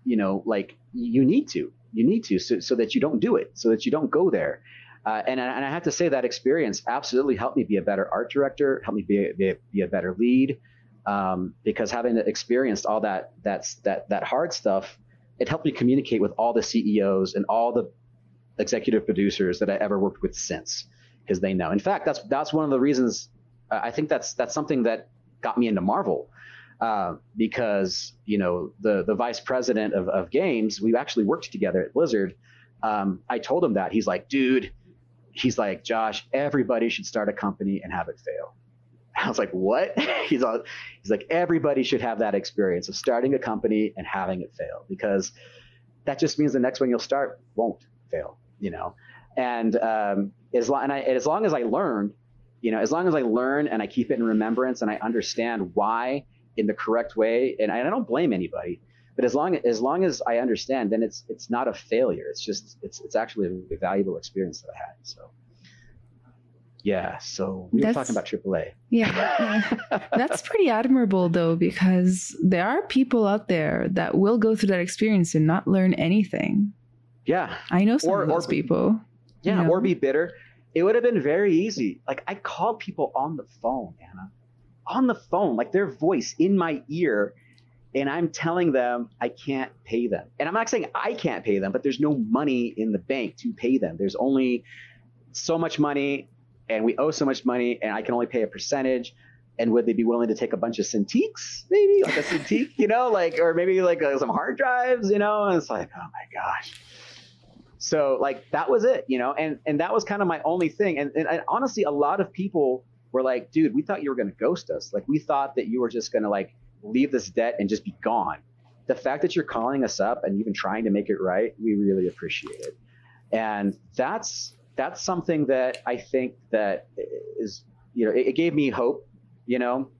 you know, like you need to, you need to, so, so that you don't do it, so that you don't go there. Uh, and, and I have to say that experience absolutely helped me be a better art director, helped me be a, be a, be a better lead, um, because having experienced all that that's that that hard stuff, it helped me communicate with all the CEOs and all the executive producers that I ever worked with since, because they know. In fact, that's that's one of the reasons uh, I think that's that's something that got me into Marvel. Uh, because you know the the vice president of, of games, we actually worked together at Blizzard. Um, I told him that he's like, dude, he's like, Josh, everybody should start a company and have it fail. I was like, what? he's all, he's like, everybody should have that experience of starting a company and having it fail because that just means the next one you'll start won't fail, you know. And um, as long and I, as long as I learn, you know, as long as I learn and I keep it in remembrance and I understand why in the correct way, and I don't blame anybody, but as long as long as I understand, then it's it's not a failure. It's just it's it's actually a valuable experience that I had. So yeah, so we That's, were talking about AAA. Yeah, That's pretty admirable though, because there are people out there that will go through that experience and not learn anything. Yeah. I know some or, of those people. Yeah, you know? or be bitter. It would have been very easy. Like I called people on the phone, Anna. On the phone, like their voice in my ear, and I'm telling them I can't pay them. And I'm not saying I can't pay them, but there's no money in the bank to pay them. There's only so much money and we owe so much money and I can only pay a percentage. And would they be willing to take a bunch of Cintiqs, maybe like a Cintiq, you know, like, or maybe like uh, some hard drives, you know? And it's like, oh my gosh. So like that was it, you know, and and that was kind of my only thing. And, and, and honestly, a lot of people were like, dude, we thought you were going to ghost us. Like we thought that you were just going to like leave this debt and just be gone. The fact that you're calling us up and even trying to make it right, we really appreciate it. And that's that's something that I think that is, you know, it, it gave me hope, you know,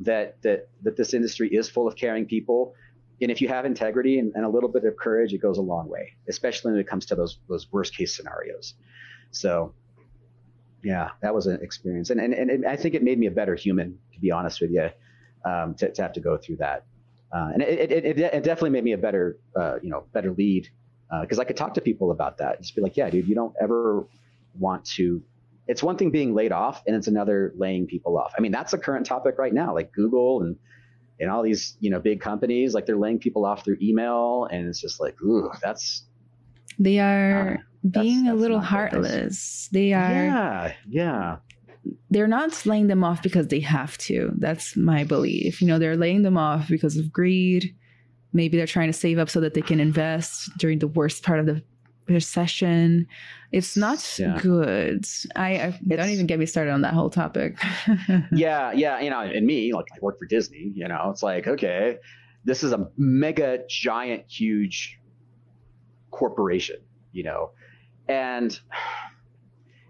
that that that this industry is full of caring people. And if you have integrity and, and a little bit of courage, it goes a long way, especially when it comes to those those worst case scenarios. So yeah, that was an experience. And, and, and I think it made me a better human, to be honest with you, um, to, to have to go through that. Uh, and it, it, it, it, definitely made me a better, uh, you know, better lead because uh, I could talk to people about that. Just be like, yeah, dude, you don't ever want to it's one thing being laid off and it's another laying people off. I mean, that's a current topic right now, like Google and and all these, you know, big companies, like they're laying people off through email and it's just like, ooh, that's they are uh, being that's, a little heartless. They are Yeah, yeah. They're not laying them off because they have to. That's my belief. You know, they're laying them off because of greed. Maybe they're trying to save up so that they can invest during the worst part of the recession. It's not yeah. good. I, I don't even get me started on that whole topic. yeah, yeah, you know, and me, like I work for Disney. You know, it's like okay, this is a mega, giant, huge corporation. You know, and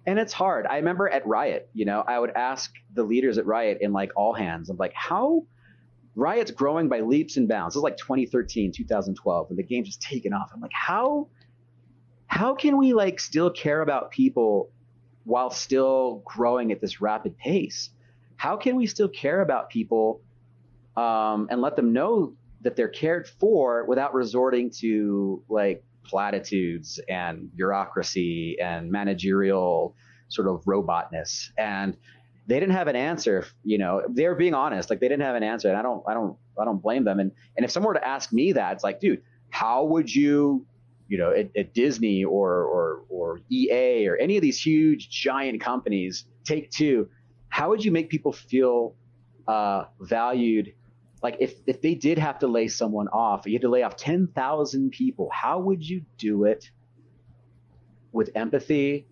and it's hard. I remember at Riot, you know, I would ask the leaders at Riot in like all hands, I'm like, how Riot's growing by leaps and bounds. This is like 2013, 2012, and the game just taken off. I'm like, how how can we like still care about people while still growing at this rapid pace? How can we still care about people um, and let them know that they're cared for without resorting to like platitudes and bureaucracy and managerial sort of robotness? And they didn't have an answer. You know, they were being honest. Like they didn't have an answer, and I don't, I don't, I don't blame them. And and if someone were to ask me that, it's like, dude, how would you you know, at, at, Disney or, or, or EA or any of these huge giant companies, Take Two, how would you make people feel uh, valued? Like if, if they did have to lay someone off, you had to lay off 10,000 people, how would you do it with empathy,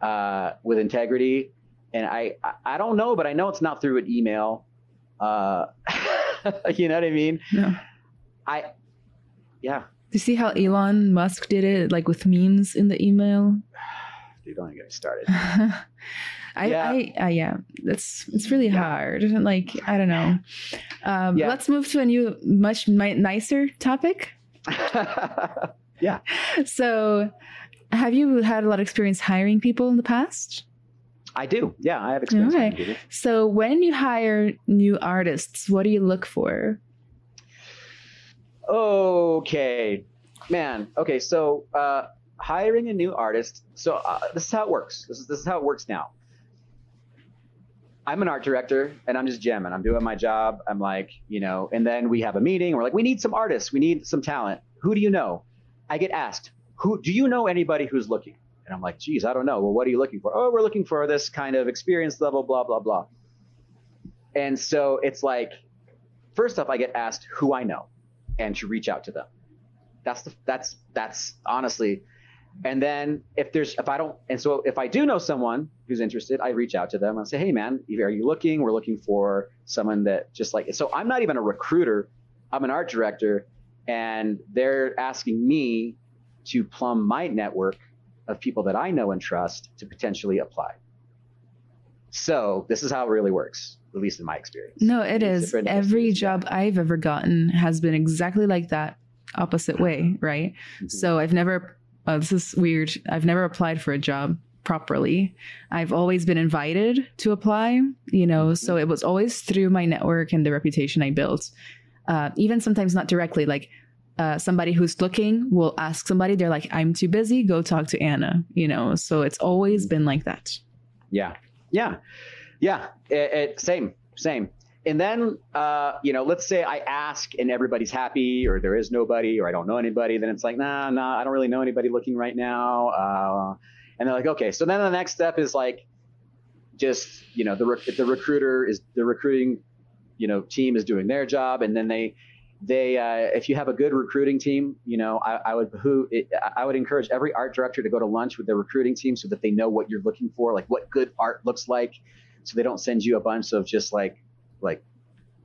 uh, with integrity? And I, I don't know, but I know it's not through an email. Uh, you know what I mean? Yeah. I, yeah, you see how Elon Musk did it, like with memes in the email? Dude, don't even get me started. I, yeah. I, I, yeah, it's it's really yeah. hard. Like I don't know. Um, yeah. Let's move to a new, much nicer topic. yeah. So, have you had a lot of experience hiring people in the past? I do. Yeah, I have experience. Okay. So, when you hire new artists, what do you look for? Okay, man. Okay, so uh, hiring a new artist. So uh, this is how it works. This is this is how it works now. I'm an art director and I'm just jamming. I'm doing my job. I'm like, you know, and then we have a meeting. We're like, we need some artists. We need some talent. Who do you know? I get asked, who do you know anybody who's looking? And I'm like, geez, I don't know. Well, what are you looking for? Oh, we're looking for this kind of experience level, blah, blah, blah. And so it's like, first off, I get asked who I know and to reach out to them. That's the, that's, that's honestly, and then if there's, if I don't, and so if I do know someone who's interested, I reach out to them and say, Hey man, are you looking? We're looking for someone that just like, so I'm not even a recruiter. I'm an art director and they're asking me to plumb my network of people that I know and trust to potentially apply. So this is how it really works, at least in my experience. No, it is. Every job I've ever gotten has been exactly like that, opposite way, right? Mm-hmm. So I've never, uh, this is weird. I've never applied for a job properly. I've always been invited to apply, you know, mm-hmm. so it was always through my network and the reputation I built. Uh, even sometimes not directly, like uh, somebody who's looking will ask somebody, they're like, I'm too busy, go talk to Anna, you know? So it's always been like that. Yeah. Yeah. Yeah. It, it, same, same. And then, uh, you know, let's say I ask and everybody's happy or there is nobody or I don't know anybody, then it's like, nah, nah, I don't really know anybody looking right now. Uh, and they're like, okay. So then the next step is like, just, you know, the, the recruiter is the recruiting, you know, team is doing their job and then they, they uh, if you have a good recruiting team you know i, I would who it, i would encourage every art director to go to lunch with their recruiting team so that they know what you're looking for like what good art looks like so they don't send you a bunch of just like like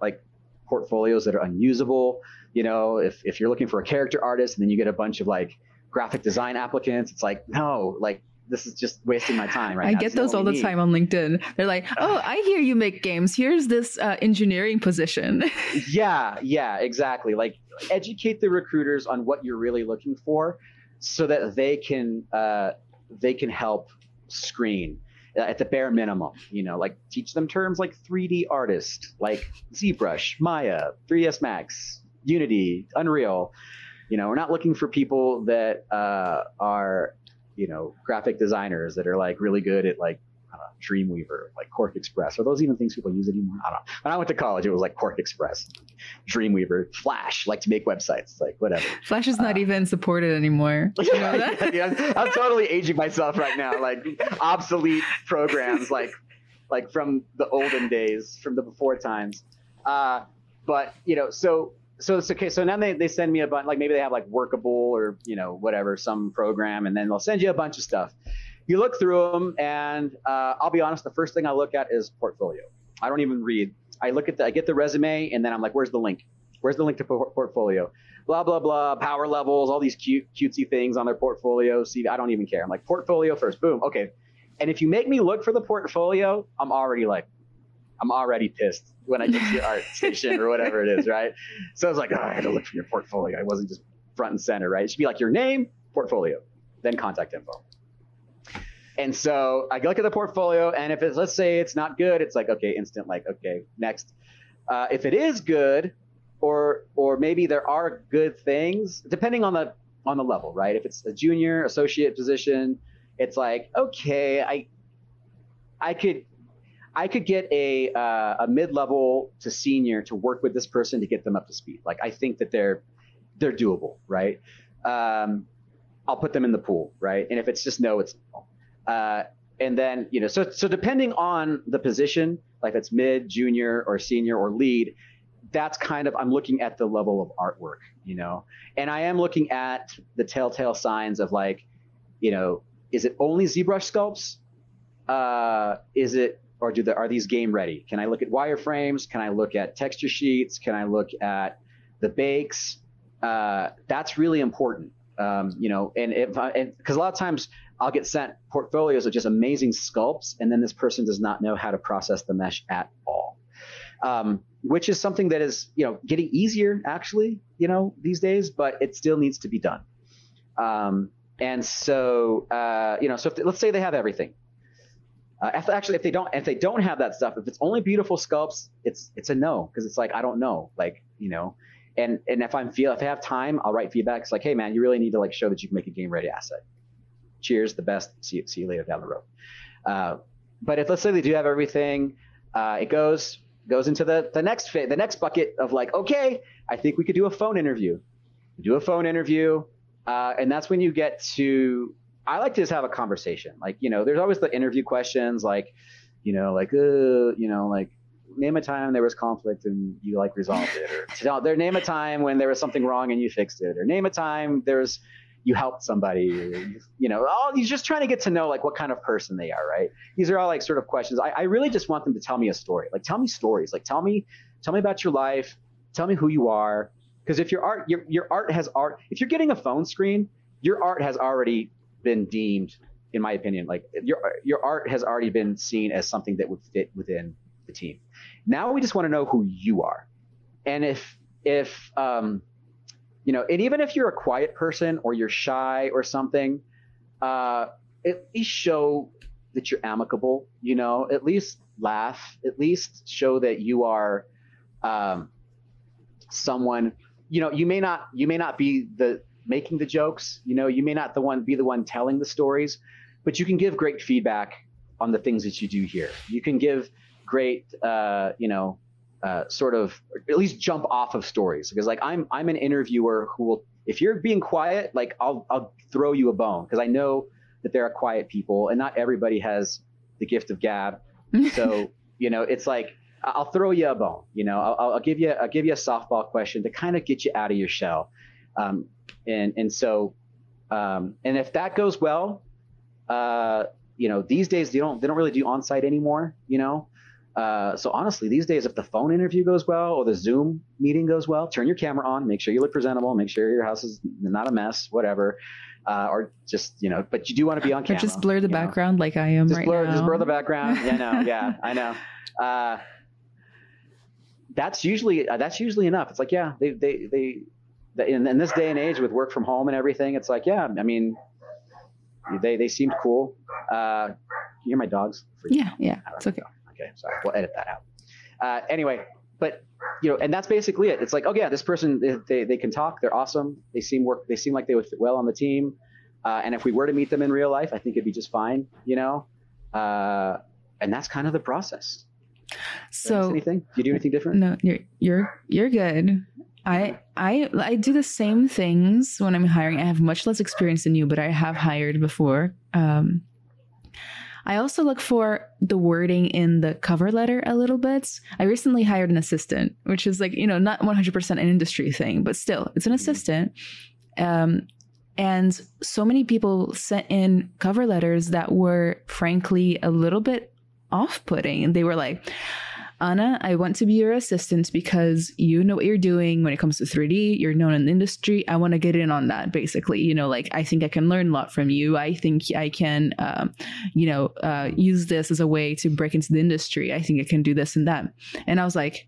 like portfolios that are unusable you know if, if you're looking for a character artist and then you get a bunch of like graphic design applicants it's like no like this is just wasting my time right I now. get those all the need. time on LinkedIn. They're like, "Oh, I hear you make games. Here's this uh, engineering position." yeah, yeah, exactly. Like educate the recruiters on what you're really looking for so that they can uh, they can help screen at the bare minimum, you know, like teach them terms like 3D artist, like ZBrush, Maya, 3ds Max, Unity, Unreal. You know, we're not looking for people that uh, are you know, graphic designers that are like really good at like know, Dreamweaver, like QuarkXPress. Are those even things people use anymore? I don't know. When I went to college, it was like QuarkXPress, Dreamweaver, Flash, like to make websites, like whatever. Flash is not uh, even supported anymore. You know yeah, yeah, I'm, I'm totally aging myself right now. Like obsolete programs, like like from the olden days, from the before times. Uh, but you know, so so it's okay. So now they, they send me a bunch, like maybe they have like workable or, you know, whatever, some program, and then they'll send you a bunch of stuff. You look through them, and uh, I'll be honest, the first thing I look at is portfolio. I don't even read. I look at the, I get the resume, and then I'm like, where's the link? Where's the link to portfolio? Blah, blah, blah, power levels, all these cute, cutesy things on their portfolio. See, I don't even care. I'm like, portfolio first. Boom. Okay. And if you make me look for the portfolio, I'm already like, I'm already pissed when I get to the art station or whatever it is, right? So I was like, oh, I had to look for your portfolio. I wasn't just front and center, right? It should be like your name, portfolio, then contact info. And so I look at the portfolio, and if it's let's say it's not good, it's like okay, instant like okay, next. Uh, if it is good, or or maybe there are good things, depending on the on the level, right? If it's a junior associate position, it's like okay, I I could I could get a uh, a mid level to senior to work with this person to get them up to speed. Like I think that they're they're doable, right? Um, I'll put them in the pool, right? And if it's just no, it's no. Uh, and then you know, so so depending on the position, like it's mid, junior, or senior, or lead, that's kind of I'm looking at the level of artwork, you know, and I am looking at the telltale signs of like, you know, is it only ZBrush sculpts? Uh, is it or do the, are these game ready? Can I look at wireframes? Can I look at texture sheets? Can I look at the bakes? Uh, that's really important. Um, you know, and if because a lot of times I'll get sent portfolios of just amazing sculpts, and then this person does not know how to process the mesh at all. Um, which is something that is, you know, getting easier actually, you know, these days, but it still needs to be done. Um, and so, uh, you know, so if, let's say they have everything, uh, if, actually, if they don't, if they don't have that stuff, if it's only beautiful sculpts, it's it's a no because it's like I don't know, like you know, and and if I'm feel if I have time, I'll write feedback. It's like, hey man, you really need to like show that you can make a game ready asset. Cheers, the best. See, see you later down the road. Uh, but if let's say they do have everything, uh, it goes goes into the the next fit, the next bucket of like, okay, I think we could do a phone interview. Do a phone interview, uh, and that's when you get to. I like to just have a conversation. Like you know, there's always the interview questions, like you know, like uh, you know, like name a time there was conflict and you like resolved it, or tell, there name a time when there was something wrong and you fixed it, or name a time there's you helped somebody, you know, all he's just trying to get to know like what kind of person they are, right? These are all like sort of questions. I, I really just want them to tell me a story. Like tell me stories. Like tell me tell me about your life. Tell me who you are. Because if your art your your art has art, if you're getting a phone screen, your art has already been deemed in my opinion, like your your art has already been seen as something that would fit within the team. Now we just want to know who you are, and if if um, you know, and even if you're a quiet person or you're shy or something, uh, at least show that you're amicable. You know, at least laugh. At least show that you are um, someone. You know, you may not you may not be the making the jokes. You know, you may not the one be the one telling the stories, but you can give great feedback on the things that you do here. You can give great, uh, you know, uh, sort of at least jump off of stories. Because like I'm I'm an interviewer who will if you're being quiet like I'll I'll throw you a bone. Because I know that there are quiet people and not everybody has the gift of gab. So you know it's like I'll throw you a bone you know. I'll, I'll give you I'll give you a softball question to kind of get you out of your shell. Um, and and so um, and if that goes well uh, you know these days they don't they don't really do on site anymore you know uh, so honestly, these days, if the phone interview goes well or the Zoom meeting goes well, turn your camera on, make sure you look presentable, make sure your house is not a mess, whatever. Uh, or just you know, but you do want to be on camera. Or just blur the background know. like I am just right blur, now. Just blur the background. Yeah, no, yeah, I know. Uh, that's usually uh, that's usually enough. It's like yeah, they they they, in, in this day and age with work from home and everything, it's like yeah, I mean, they they seemed cool. Uh, you hear my dogs? Yeah, yeah, it's okay. Okay, sorry, we'll edit that out. Uh, anyway, but you know, and that's basically it. It's like, oh yeah, this person they, they can talk, they're awesome, they seem work, they seem like they would fit well on the team, uh, and if we were to meet them in real life, I think it'd be just fine, you know. Uh, and that's kind of the process. So anything? Do you do anything different? No, you're you're you're good. I I I do the same things when I'm hiring. I have much less experience than you, but I have hired before. Um, I also look for the wording in the cover letter a little bit. I recently hired an assistant, which is like, you know, not 100% an industry thing, but still, it's an mm-hmm. assistant. Um, and so many people sent in cover letters that were frankly a little bit off putting. And they were like, Anna, I want to be your assistant because you know what you're doing when it comes to 3D. You're known in the industry. I want to get in on that, basically. You know, like I think I can learn a lot from you. I think I can, um, you know, uh, use this as a way to break into the industry. I think I can do this and that. And I was like,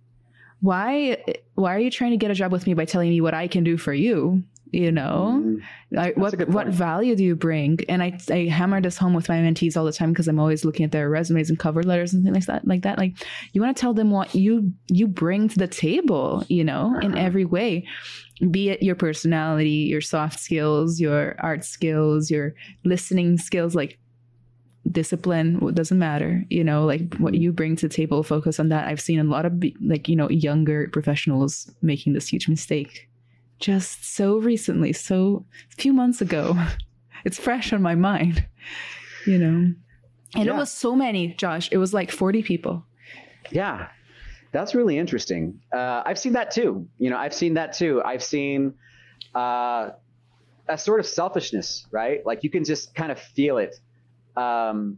why why are you trying to get a job with me by telling me what I can do for you? You know? Mm I, what what value do you bring? And I, I hammer this home with my mentees all the time because i'm always looking at their resumes and cover letters and things like that like that like you want to tell them what you you bring to the table you know in uh-huh. every way. Be it your personality your soft skills your art skills your listening skills like discipline doesn't matter you know like what you bring to the table focus on that. I've seen a lot of like you know younger professionals making this huge mistake just so recently, so a few months ago. It's fresh on my mind, you know. And yeah. it was so many, Josh. It was like 40 people. Yeah. That's really interesting. Uh, I've seen that too. You know, I've seen that too. I've seen uh, a sort of selfishness, right? Like you can just kind of feel it. Um,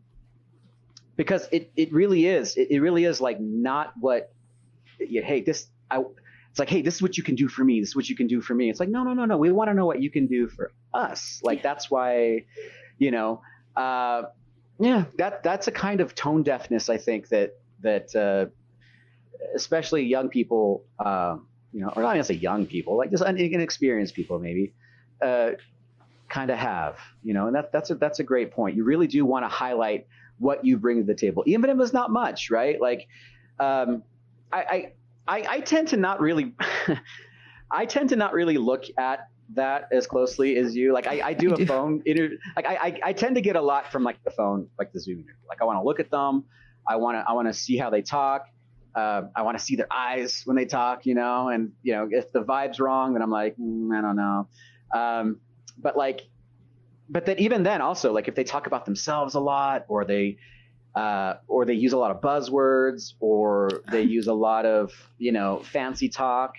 because it, it really is. It, it really is like not what, you, hey, this, I, it's like, hey, this is what you can do for me. This is what you can do for me. It's like, no, no, no, no. We want to know what you can do for us. Like that's why, you know, uh, yeah, that that's a kind of tone deafness. I think that that uh, especially young people, uh, you know, or not even say young people, like just inexperienced people, maybe, uh, kind of have, you know, and that that's a that's a great point. You really do want to highlight what you bring to the table, even if it's not much, right? Like, um, I, I I, I tend to not really. I tend to not really look at that as closely as you. Like I, I do I a do. phone interview. Like I, I, I tend to get a lot from like the phone, like the Zoom interview. Like I want to look at them. I want to I want to see how they talk. Uh, I want to see their eyes when they talk, you know. And you know, if the vibe's wrong, then I'm like, mm, I don't know. Um, but like, but then even then, also like if they talk about themselves a lot, or they uh, or they use a lot of buzzwords, or they use a lot of you know fancy talk,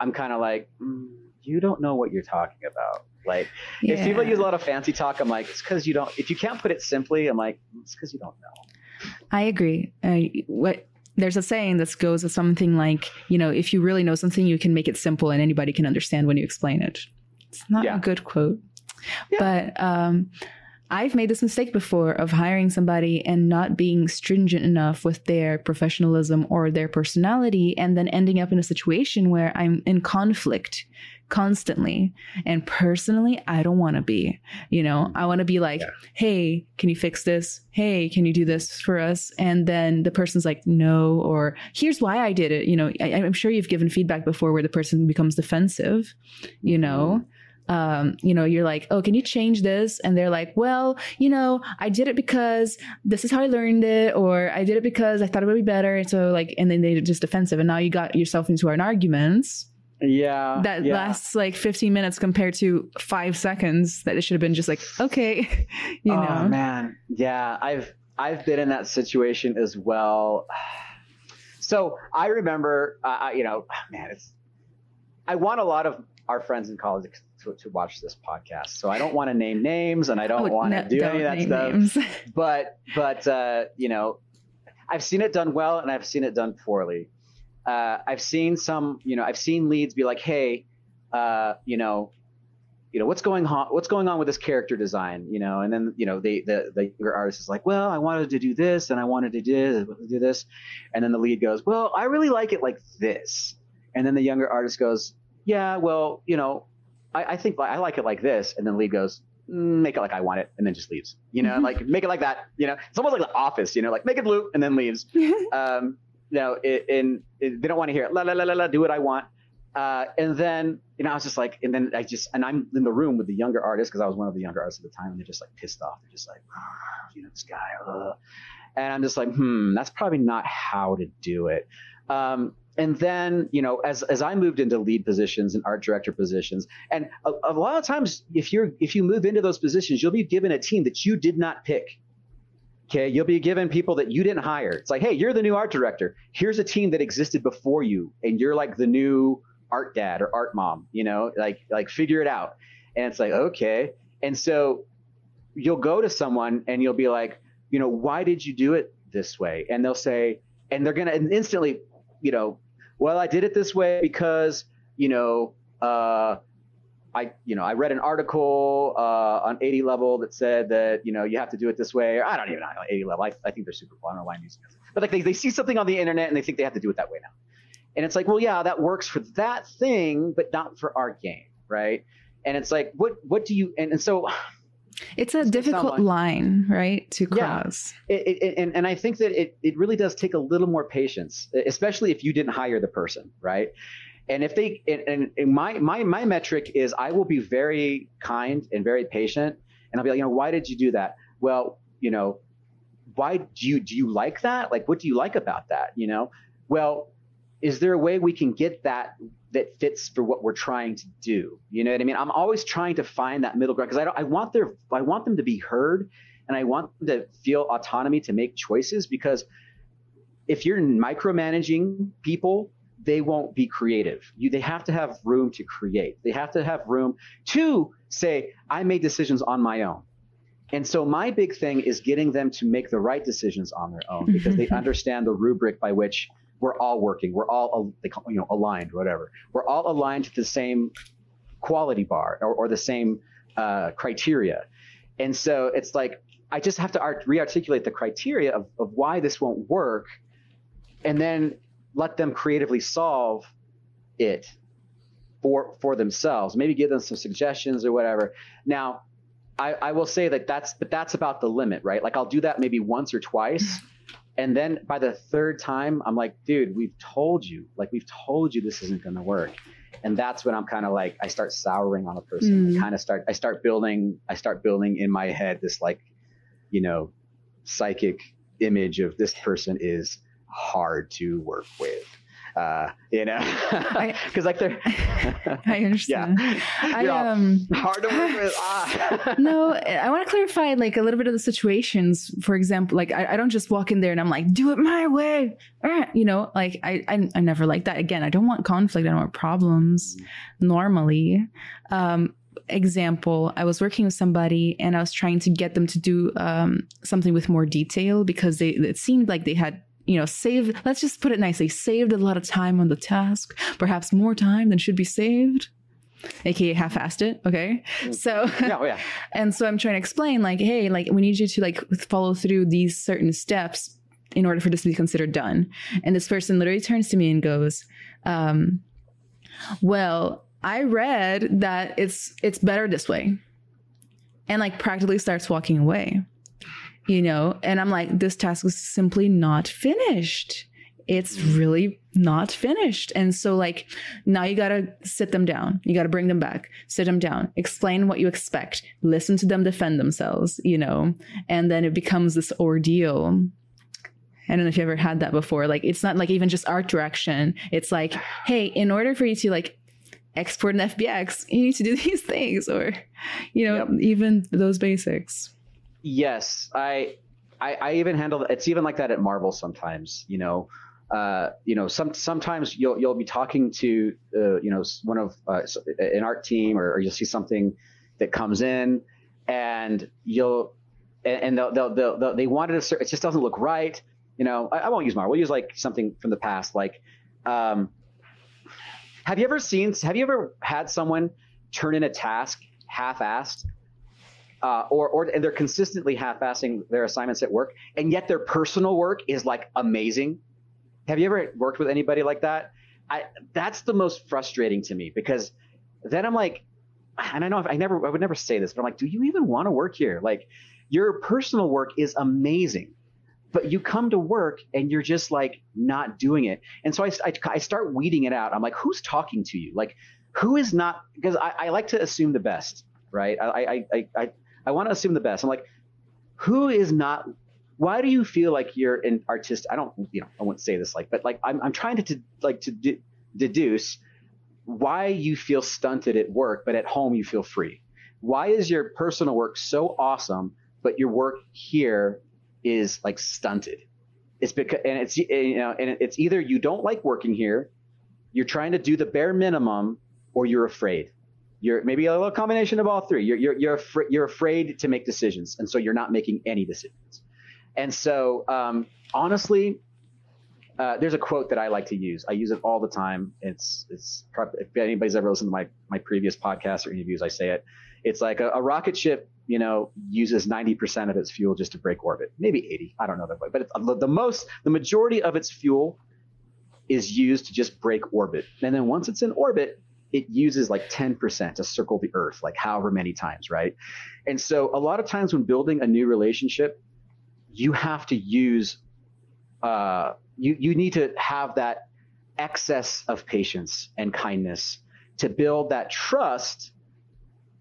I'm kind of like. Mm, you don't know what you're talking about. Like, yeah. if people use a lot of fancy talk, I'm like, it's because you don't. If you can't put it simply, I'm like, it's because you don't know. I agree. Uh, what there's a saying that goes with something like, you know, if you really know something, you can make it simple and anybody can understand when you explain it. It's not yeah. a good quote, yeah. but um, I've made this mistake before of hiring somebody and not being stringent enough with their professionalism or their personality, and then ending up in a situation where I'm in conflict constantly. And personally, I don't want to be. You know, I want to be like, yeah. hey, can you fix this? Hey, can you do this for us? And then the person's like, no, or here's why I did it. You know, I, am sure you've given feedback before where the person becomes defensive, you know. Mm-hmm. Um, you know, you're like, oh, can you change this? And they're like, well, you know, I did it because this is how I learned it, or I did it because I thought it would be better. And so, like, and then they're just defensive. And now you got yourself into an argument yeah. That yeah. lasts like 15 minutes compared to five seconds that it should have been just like, okay, you oh, know. man. Yeah. I've, I've been in that situation as well. So I remember, uh, you know, man, it's, I want a lot of our friends in college to, to watch this podcast. So I don't want to name names and I don't oh, want to no, do any of that stuff. but, but, uh, you know, I've seen it done well and I've seen it done poorly. Uh, I've seen some, you know, I've seen leads be like, hey, uh, you know, you know what's going on what's going on with this character design? You know and then you know they the the younger artist is like well i wanted to do this and i wanted to do, do this. And then the lead goes well i really like it like this. And then the younger artist goes yeah well you know i, I think i like it like this and then Lee goes mm, make it like i want it and then just leaves you know mm-hmm. like make it like that you know it's almost like the office you know like make it blue and then leaves um, you know, it, and it, they don't want to hear it. La la la la la. Do what I want. Uh, and then you know, I was just like, and then I just, and I'm in the room with the younger artists because I was one of the younger artists at the time, and they're just like pissed off. They're just like, oh, you know, this guy. Uh. And I'm just like, hmm, that's probably not how to do it. Um, and then you know as as i moved into lead positions and art director positions and a, a, lot of times if you're if you move into those positions you'll be given a team that you did not pick Okay, you'll be given people that you didn't hire. It's like, hey, you're the new art director. Here's a team that existed before you, and you're like the new art dad or art mom. You know, like like figure it out. And it's like, okay. And so you'll go to someone and you'll be like, you know, why did you do it this way? And they'll say, and they're gonna instantly, you know, well, I did it this way because, you know, uh, I, you know, I read an article uh, on 80 level that said that, you know, you have to do it this way. Or I don't even know 80 level. I, I think they're super cool. I don't know why I'm using this. But like they, they see something on the internet and they think they have to do it that way now. And it's like, well, yeah, that works for that thing, but not for our game, right? And it's like, what what do you? And, and so, it's a difficult line, right, to cross. Yeah. It, it, and and I think that it it really does take a little more patience, especially if you didn't hire the person, right? And if they and, and my my my metric is I will be very kind and very patient, and I'll be like, you know, why did you do that? Well, you know, why do you do you like that? Like, what do you like about that? You know, well, is there a way we can get that that fits for what we're trying to do? You know what I mean? I'm always trying to find that middle ground because I don't, I want their I want them to be heard, and I want them to feel autonomy to make choices because if you're micromanaging people they won't be creative. You, they have to have room to create. They have to have room to say, I made decisions on my own. And so my big thing is getting them to make the right decisions on their own because they understand the rubric by which we're all working. We're all you know aligned, whatever. We're all aligned to the same quality bar or, or the same uh, criteria. And so it's like I just have to art- re-articulate the criteria of, of why this won't work, and then let them creatively solve it for for themselves. Maybe give them some suggestions or whatever. Now, I, I will say that that's but that's about the limit, right? Like I'll do that maybe once or twice. And then by the third time, I'm like, dude, we've told you, like we've told you this isn't going to work. And that's when I'm kind of like, I start souring on a person. Mm. I kind of start, I start building, I start building in my head this like, you know, psychic image of this person is hard to work with. Uh, you know, because like they're, I understand. Yeah. I um hard to work with. Ah. no, I want to clarify like a little bit of the situations. For example, like I, I don't just walk in there and I'm like, do it my way. Ah, You know, like I, I I never like that. Again, I don't want conflict. I don't want problems normally. Um example, I was working with somebody and I was trying to get them to do um something with more detail because they it seemed like they had you know, saved, let's just put it nicely, saved a lot of time on the task, perhaps more time than should be saved, aka half assed it. Okay. So, yeah, oh, yeah. and so I'm trying to explain, like, hey, like, we need you to like follow through these certain steps in order for this to be considered done. And this person literally turns to me and goes, um, well, I read that it's it's better this way. And like practically starts walking away. You know, and I'm like, this task is simply not finished. It's really not finished. And so like now you gotta sit them down. You gotta bring them back, sit them down, explain what you expect, listen to them defend themselves, you know, and then it becomes this ordeal. I don't know if you ever had that before. Like it's not like even just art direction. It's like, hey, in order for you to like export an FBX, you need to do these things, or you know, Yep. even those basics. Yes, I, I, I even handle. It's even like that at Marvel sometimes. You know, uh, you know, some sometimes you'll you'll be talking to uh, you know one of uh, an art team, or, or you'll see something that comes in, and you'll and, and they'll, they'll, they'll, they'll they wanted a cer- it just doesn't look right. You know, I, I won't use Marvel. We'll use like something from the past, like. Um, have you ever seen? Have you ever had someone turn in a task half-assed? Uh, or or and they're consistently half-assing their assignments at work, and yet their personal work is like amazing. Have you ever worked with anybody like that? I that's the most frustrating to me because then I'm like, and I know I never I would never say this, but I'm like, do you even want to work here? Like, your personal work is amazing, but you come to work and you're just like not doing it. And so I, I, I start weeding it out. I'm like, who's talking to you? Like, who is not? Because I, I like to assume the best, right? I I I I, I want to assume the best. I'm like, who is not? Why do you feel like you're an artist? I don't, you know, I wouldn't say this like, but like, I'm I'm trying to, to like to de- deduce why you feel stunted at work, but at home you feel free. Why is your personal work so awesome, but your work here is like stunted? It's because, and it's you know, and it's either you don't like working here, you're trying to do the bare minimum, or you're afraid. You're maybe a little combination of all three. You're you're you're, you're afraid to make decisions, and so you're not making any decisions. And so, um, honestly, uh, there's a quote that I like to use. I use it all the time. It's it's if anybody's ever listened to my my previous podcasts or interviews, I say it. It's like a, a rocket ship, you know, uses 90% of its fuel just to break orbit, maybe 80. I don't know that, way, but the most, the majority of its fuel is used to just break orbit, and then once it's in orbit, it uses like 10% to circle the Earth, like however many times, right? And so a lot of times when building a new relationship, you have to use uh, you you need to have that excess of patience and kindness to build that trust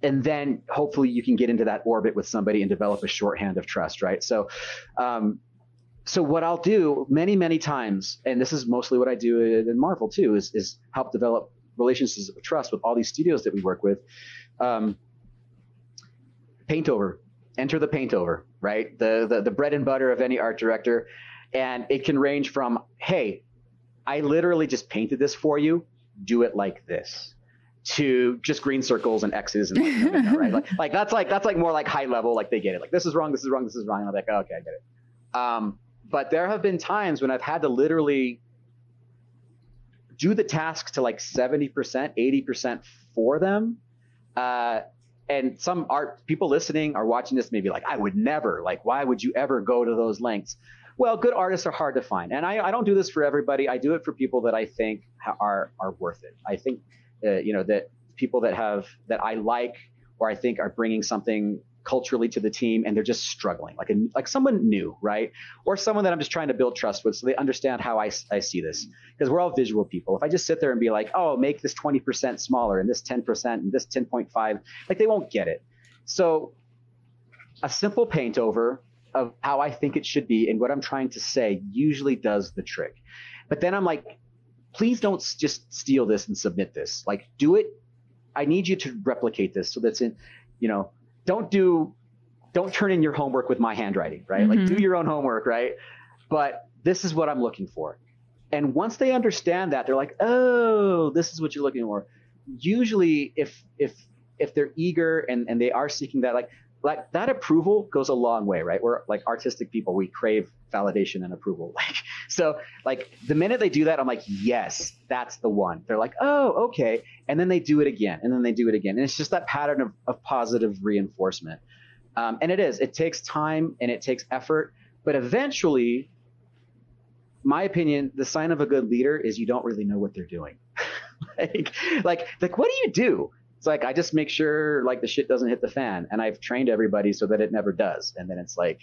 and then hopefully you can get into that orbit with somebody and develop a shorthand of trust right so um, so what i'll do many many times and this is mostly what i do in marvel too is, is help develop relationships of trust with all these studios that we work with um, paint over enter the paint over right? The, the the bread and butter of any art director. And it can range from hey i literally just painted this for you. Do it like this. To just green circles and x's and like, right? Like, like that's like that's like more like high level like they get it. Like this is wrong this is wrong this is wrong. And i'm like oh, okay i get it. Um, but there have been times when i've had to literally do the task to like 70% 80% for them. Uh, and some art people listening are watching this maybe like i would never like why would you ever go to those lengths? Well good artists are hard to find. And i, I don't do this for everybody. I do it for people that i think are are worth it. I think uh, you know that people that have that i like or i think are bringing something culturally to the team and they're just struggling, like a, like someone new, right? Or someone that I'm just trying to build trust with so they understand how I, I see this. Because we're all visual people. If I just sit there and be like, oh, make this 20% smaller and this 10% and this 10.5, like they won't get it. So a simple paint over of how I think it should be and what I'm trying to say usually does the trick. But then I'm like, please don't just steal this and submit this. Like, do it. I need you to replicate this so that's in, you know, don't do, don't turn in your homework with my handwriting, right? Mm-hmm. Like, do your own homework, right? But this is what I'm looking for. And once they understand that, they're like, oh, this is what you're looking for. Usually, if if if they're eager and and they are seeking that, like like that approval goes a long way, right? We're like artistic people, we crave validation and approval. Like so like the minute they do that, I'm like, yes, that's the one. They're like, oh, okay. And then they do it again, and then they do it again. And it's just that pattern of, of positive reinforcement. Um, and it is, it takes time and it takes effort, but eventually, my opinion, the sign of a good leader is you don't really know what they're doing. like, like, like, what do you do? It's like I just make sure like the shit doesn't hit the fan, and I've trained everybody so that it never does. And then it's like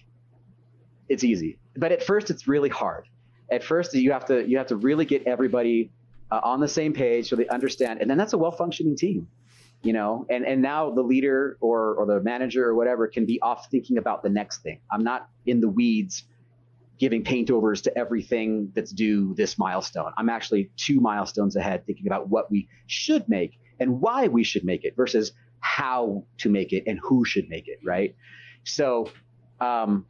it's easy, but at first it's really hard. At first you have to you have to really get everybody uh, on the same page so they understand, and then that's a well functioning team, you know. And and now the leader or or the manager or whatever can be off thinking about the next thing. I'm not in the weeds giving paint overs to everything that's due this milestone. I'm actually two milestones ahead thinking about what we should make and why we should make it versus how to make it and who should make it, right? So, um,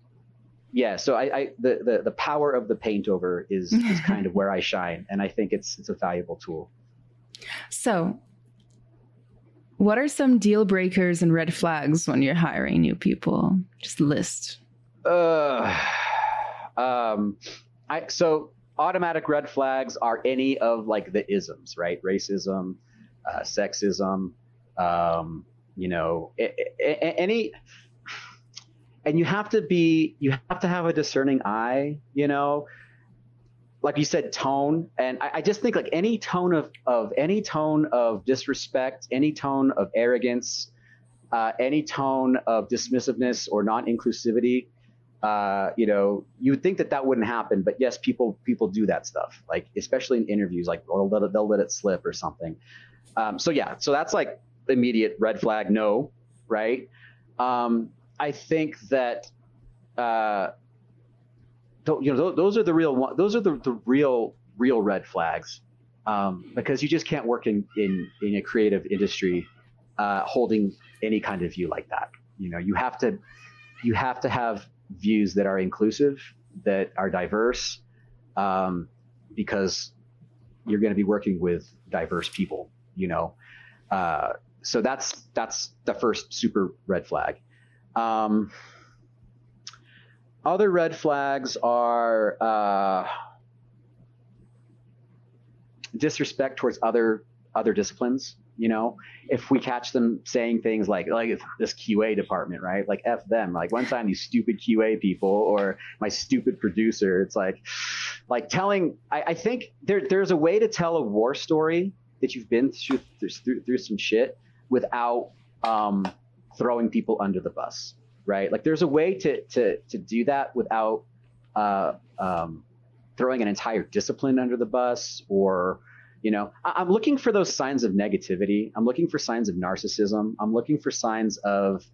yeah, so I, I the, the, the power of the paint over is is kind of where I shine, and I think it's it's a valuable tool. So, what are some deal breakers and red flags when you're hiring new people? Just list. Uh, um, I so automatic red flags are any of like the isms, right? Racism, uh, sexism, um, you know, any, and you have to be, you have to have a discerning eye, you know, like you said, tone. And I, I just think like any tone of, of any tone of disrespect, any tone of arrogance, uh, any tone of dismissiveness or non-inclusivity, uh, you know, you would think that that wouldn't happen, but yes, people people do that stuff. Like especially in interviews, like they'll let it, they'll let it slip or something. Um, so yeah, so that's like immediate red flag, no, right? Um, I think that uh, you know those are the real those are the, the real real red flags um, because you just can't work in in in a creative industry uh, holding any kind of view like that. You know, you have to you have to have views that are inclusive, that are diverse, um, because you're going to be working with diverse people you know. Uh, so that's that's the first super red flag. Um, other red flags are uh, disrespect towards other other disciplines. You know, if we catch them saying things like like this QA department, right? Like f them. Like one time these stupid QA people or my stupid producer. It's like like telling. I, I think there there's a way to tell a war story that you've been through through, through some shit without um, throwing people under the bus, right? Like there's a way to to to do that without uh, um, throwing an entire discipline under the bus or you know I, am looking for those signs of negativity i'm looking for signs of narcissism i'm looking for signs of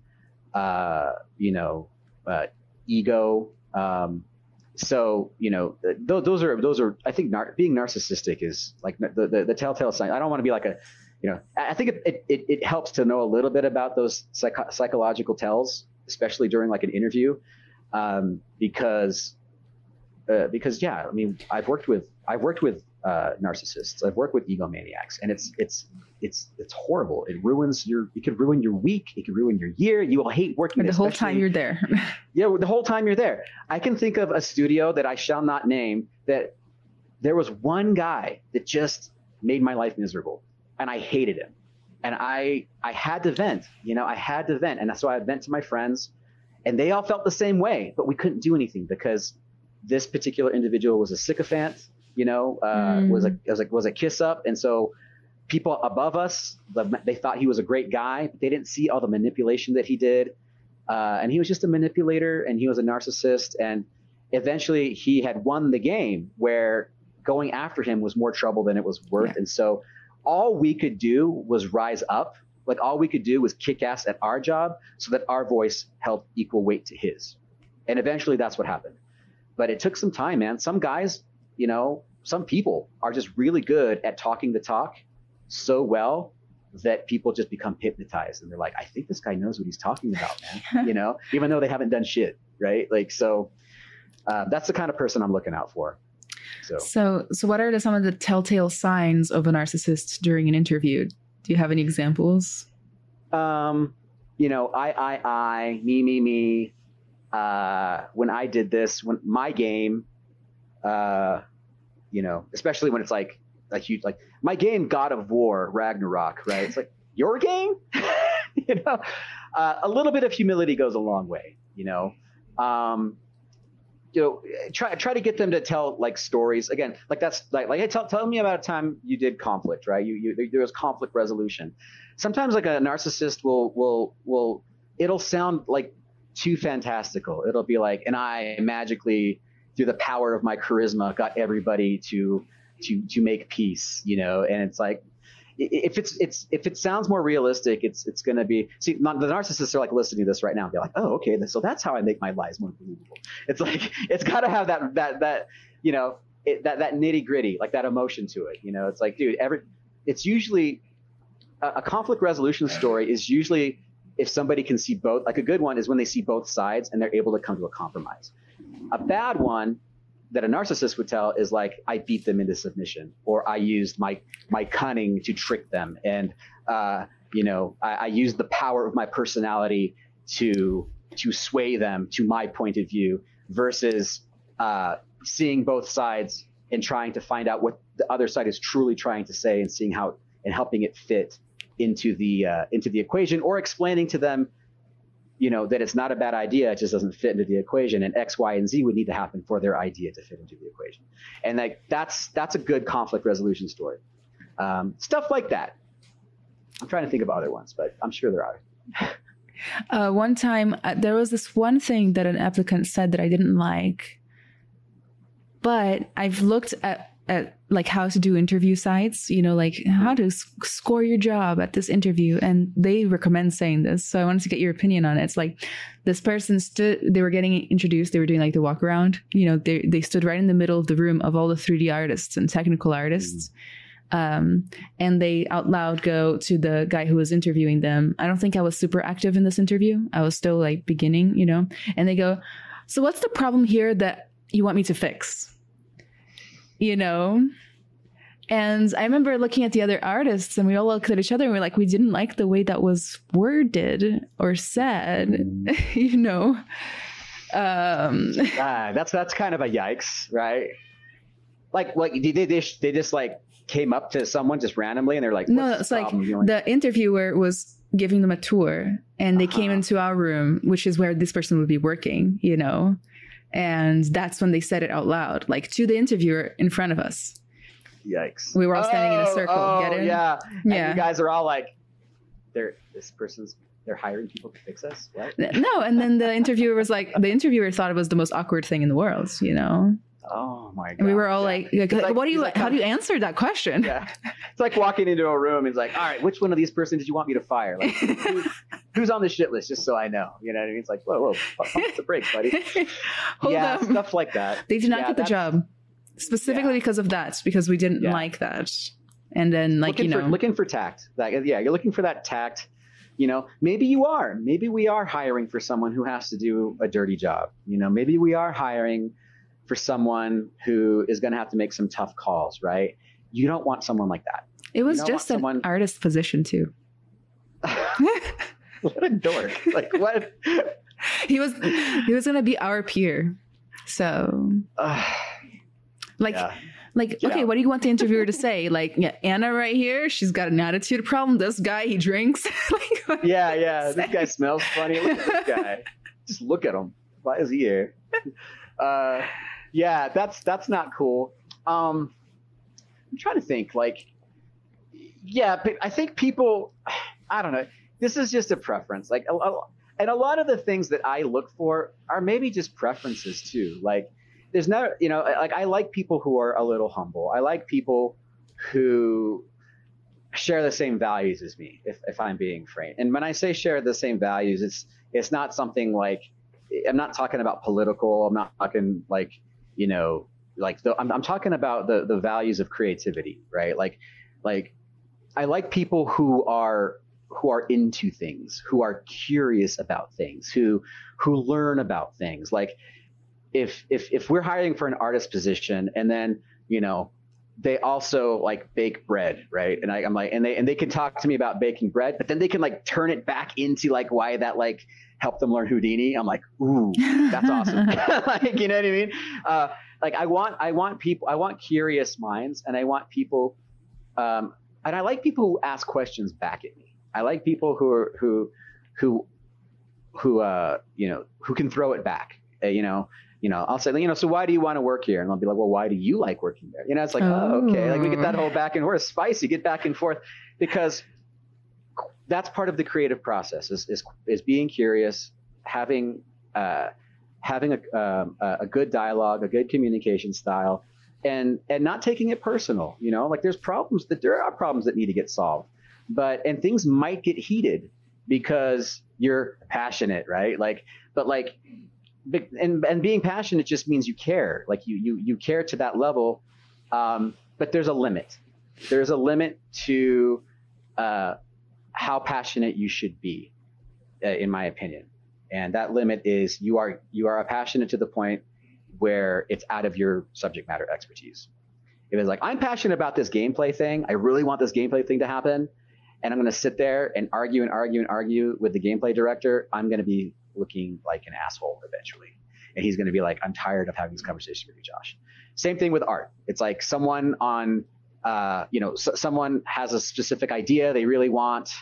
uh, you know uh, ego um, so you know th- those are those are i think nar- being narcissistic is like the, the, the telltale sign. I don't want to be like a you know i think it, it, it helps to know a little bit about those psych- psychological tells especially during like an interview um, because uh, because yeah i mean i've worked with i've worked with uh, narcissists i've worked with egomaniacs and it's it's it's it's horrible. It ruins your. It could ruin your week. It could ruin your year. You will hate working. the whole time you're there. yeah, the whole time you're there. I can think of a studio that I shall not name that there was one guy that just made my life miserable, and I hated him, and I I had to vent. You know, I had to vent, and so I vent to my friends, and they all felt the same way, but we couldn't do anything because this particular individual was a sycophant. You know, uh, mm. was a was a was a kiss up, and so people above us, they thought he was a great guy, but they didn't see all the manipulation that he did. uh, and he was just a manipulator, and he was a narcissist, and eventually he had won the game where going after him was more trouble than it was worth, Yeah. and so all we could do was rise up. Like all we could do was kick ass at our job so that our voice held equal weight to his. And eventually that's what happened. But it took some time, man. Some guys, you know, some people are just really good at talking the talk so well that people just become hypnotized and they're like, I think this guy knows what he's talking about, man. you know, even though they haven't done shit, right? Like, so uh, that's the kind of person I'm looking out for. So, So, so what are the, some of the telltale signs of a narcissist during an interview? Do you have any examples? um, you know, I, I, I, me, me, me. Uh, when I did this, when my game, uh, you know, especially when it's like a huge, like my game, God of War, Ragnarok, right? It's like your game, you know. Uh, a little bit of humility goes a long way, you know. Um, you know, try try to get them to tell like stories again. Like that's like like hey, tell tell me about a time you did conflict, right? You you there was conflict resolution. Sometimes like a narcissist will will will it'll sound like too fantastical. It'll be like, and I magically through the power of my charisma got everybody to to to make peace, you know. And it's like if it's it's if it sounds more realistic, it's it's going to be see the narcissists are like listening to this right now. They're like, oh, okay, so that's how I make my lies more believable. It's like it's got to have that that that you know it, that that nitty gritty like that emotion to it. You know, it's like, dude, every it's usually a, a conflict resolution story is usually if somebody can see both. Like a good one is when they see both sides and they're able to come to a compromise. A bad one that a narcissist would tell is like I beat them into submission, or I used my my cunning to trick them, and uh, you know I, I used the power of my personality to to sway them to my point of view, versus uh, seeing both sides and trying to find out what the other side is truly trying to say, and seeing how and helping it fit into the uh, into the equation, or explaining to them you know that it's not a bad idea it just doesn't fit into the equation and x y and z would need to happen for their idea to fit into the equation. And like that's that's a good conflict resolution story. Um, stuff like that. I'm trying to think of other ones but i'm sure there are. Uh, one time, uh, there was this one thing that an applicant said that I didn't like, but I've looked at at like how to do interview sites, you know, like how to score your job at this interview, and they recommend saying this. So I wanted to get your opinion on it. It's like this person stood, they were getting introduced, they were doing like the walk around, you know, they they stood right in the middle of the room of all the 3D artists and technical artists. Um, and they out loud go to the guy who was interviewing them. I don't think I was super active in this interview. I was still like beginning, you know. And they go, "So what's the problem here that you want me to fix?" You know. And I remember looking at the other artists, and we all looked at each other, and we are like, we didn't like the way that was worded or said, you know. Um, ah, that's that's kind of a yikes right like like they, they, they they just like came up to someone just randomly and they're like no, "What's it's the like problem?" The interviewer was giving them a tour and they came Uh-huh. into our room, which is where this person would be working, you know? And that's when they said it out loud, like to the interviewer in front of us. yikes We were all standing in a Oh, circle, oh, get it? yeah and Yeah. you guys are all like they're this person's they're hiring people to fix us what No, and then the interviewer was like, the interviewer thought it was the most awkward thing in the world, you know? oh my god And we were all yeah. like, like, like- what do you, like how do you answer that question? yeah. It's like walking into a room and it's like, all right, which one of these persons did you want me to fire? Like, who, who's on the shit list, just so I know. You know what I mean? It's like, whoa, whoa, pump pump the brakes, buddy. Hold yeah, up. stuff like that. They did not Yeah, get the job specifically Yeah. because of that, because we didn't Yeah. like that. And then, like, looking you know, for looking for tact. That, yeah, you're looking for that tact. You know, maybe you are. Maybe we are hiring for someone who has to do a dirty job. You know, maybe we are hiring for someone who is going to have to make some tough calls, right? You don't want someone like that. it was just an someone- artist position, too. what a dork! Like what? he was he was gonna be our peer so Ugh, like yeah. like Get okay out. what do you want the interviewer to say like yeah anna right here she's got an attitude problem this guy he drinks like Yeah, yeah. This guy smells funny. Look at this guy. Just look at him. Why is he here? Uh, yeah, that's that's not cool. Um, I'm trying to think. Like, yeah, but I think people. I don't know. This is just a preference. Like, a- a- and a lot of the things that I look for are maybe just preferences too. Like there's no, you know, like I like people who are a little humble. I like people who share the same values as me, if, if I'm being frank. And when I say share the same values, it's it's not something like I'm not talking about political. I'm not talking like you know like the, I'm, I'm talking about the the values of creativity, right? Like like I like people who are who are into things, who are curious about things, who who learn about things. Like if if if we're hiring for an artist position and then you know they also like bake bread, right? And I, am like, and they and they can talk to me about baking bread, but then they can like turn it back into like why that like helped them learn Houdini. I'm like, ooh, that's awesome. like, you know what I mean? Uh, like I want I want people I want curious minds, and I want people, um, and I like people who ask questions back at me. I like people who are who who who uh you know who can throw it back. Uh, you know, you know, I'll say, you know, so why do you want to work here? And they'll be like, well, why do you like working there? You know, it's like, oh, oh okay. Like we get that whole back and forth, spicy, get back and forth because that's part of the creative process is, is, is being curious, having, uh, having a, um, a good dialogue, a good communication style, and, and not taking it personal, you know, like there's problems that there are problems that need to get solved, but, and things might get heated because you're passionate, right? Like, but like and and being passionate just means you care. Like you you you care to that level, um, but there's a limit. There's a limit to uh, how passionate you should be, uh, in my opinion. And that limit is you are you are passionate to the point where it's out of your subject matter expertise. It's like I'm passionate about this gameplay thing, I really want this gameplay thing to happen, and I'm going to sit there and argue and argue and argue with the gameplay director, I'm going to be looking like an asshole eventually. And he's going to be like, I'm tired of having this conversation with you, Josh. Same thing with art. It's like someone on, uh, you know, so someone has a specific idea they really want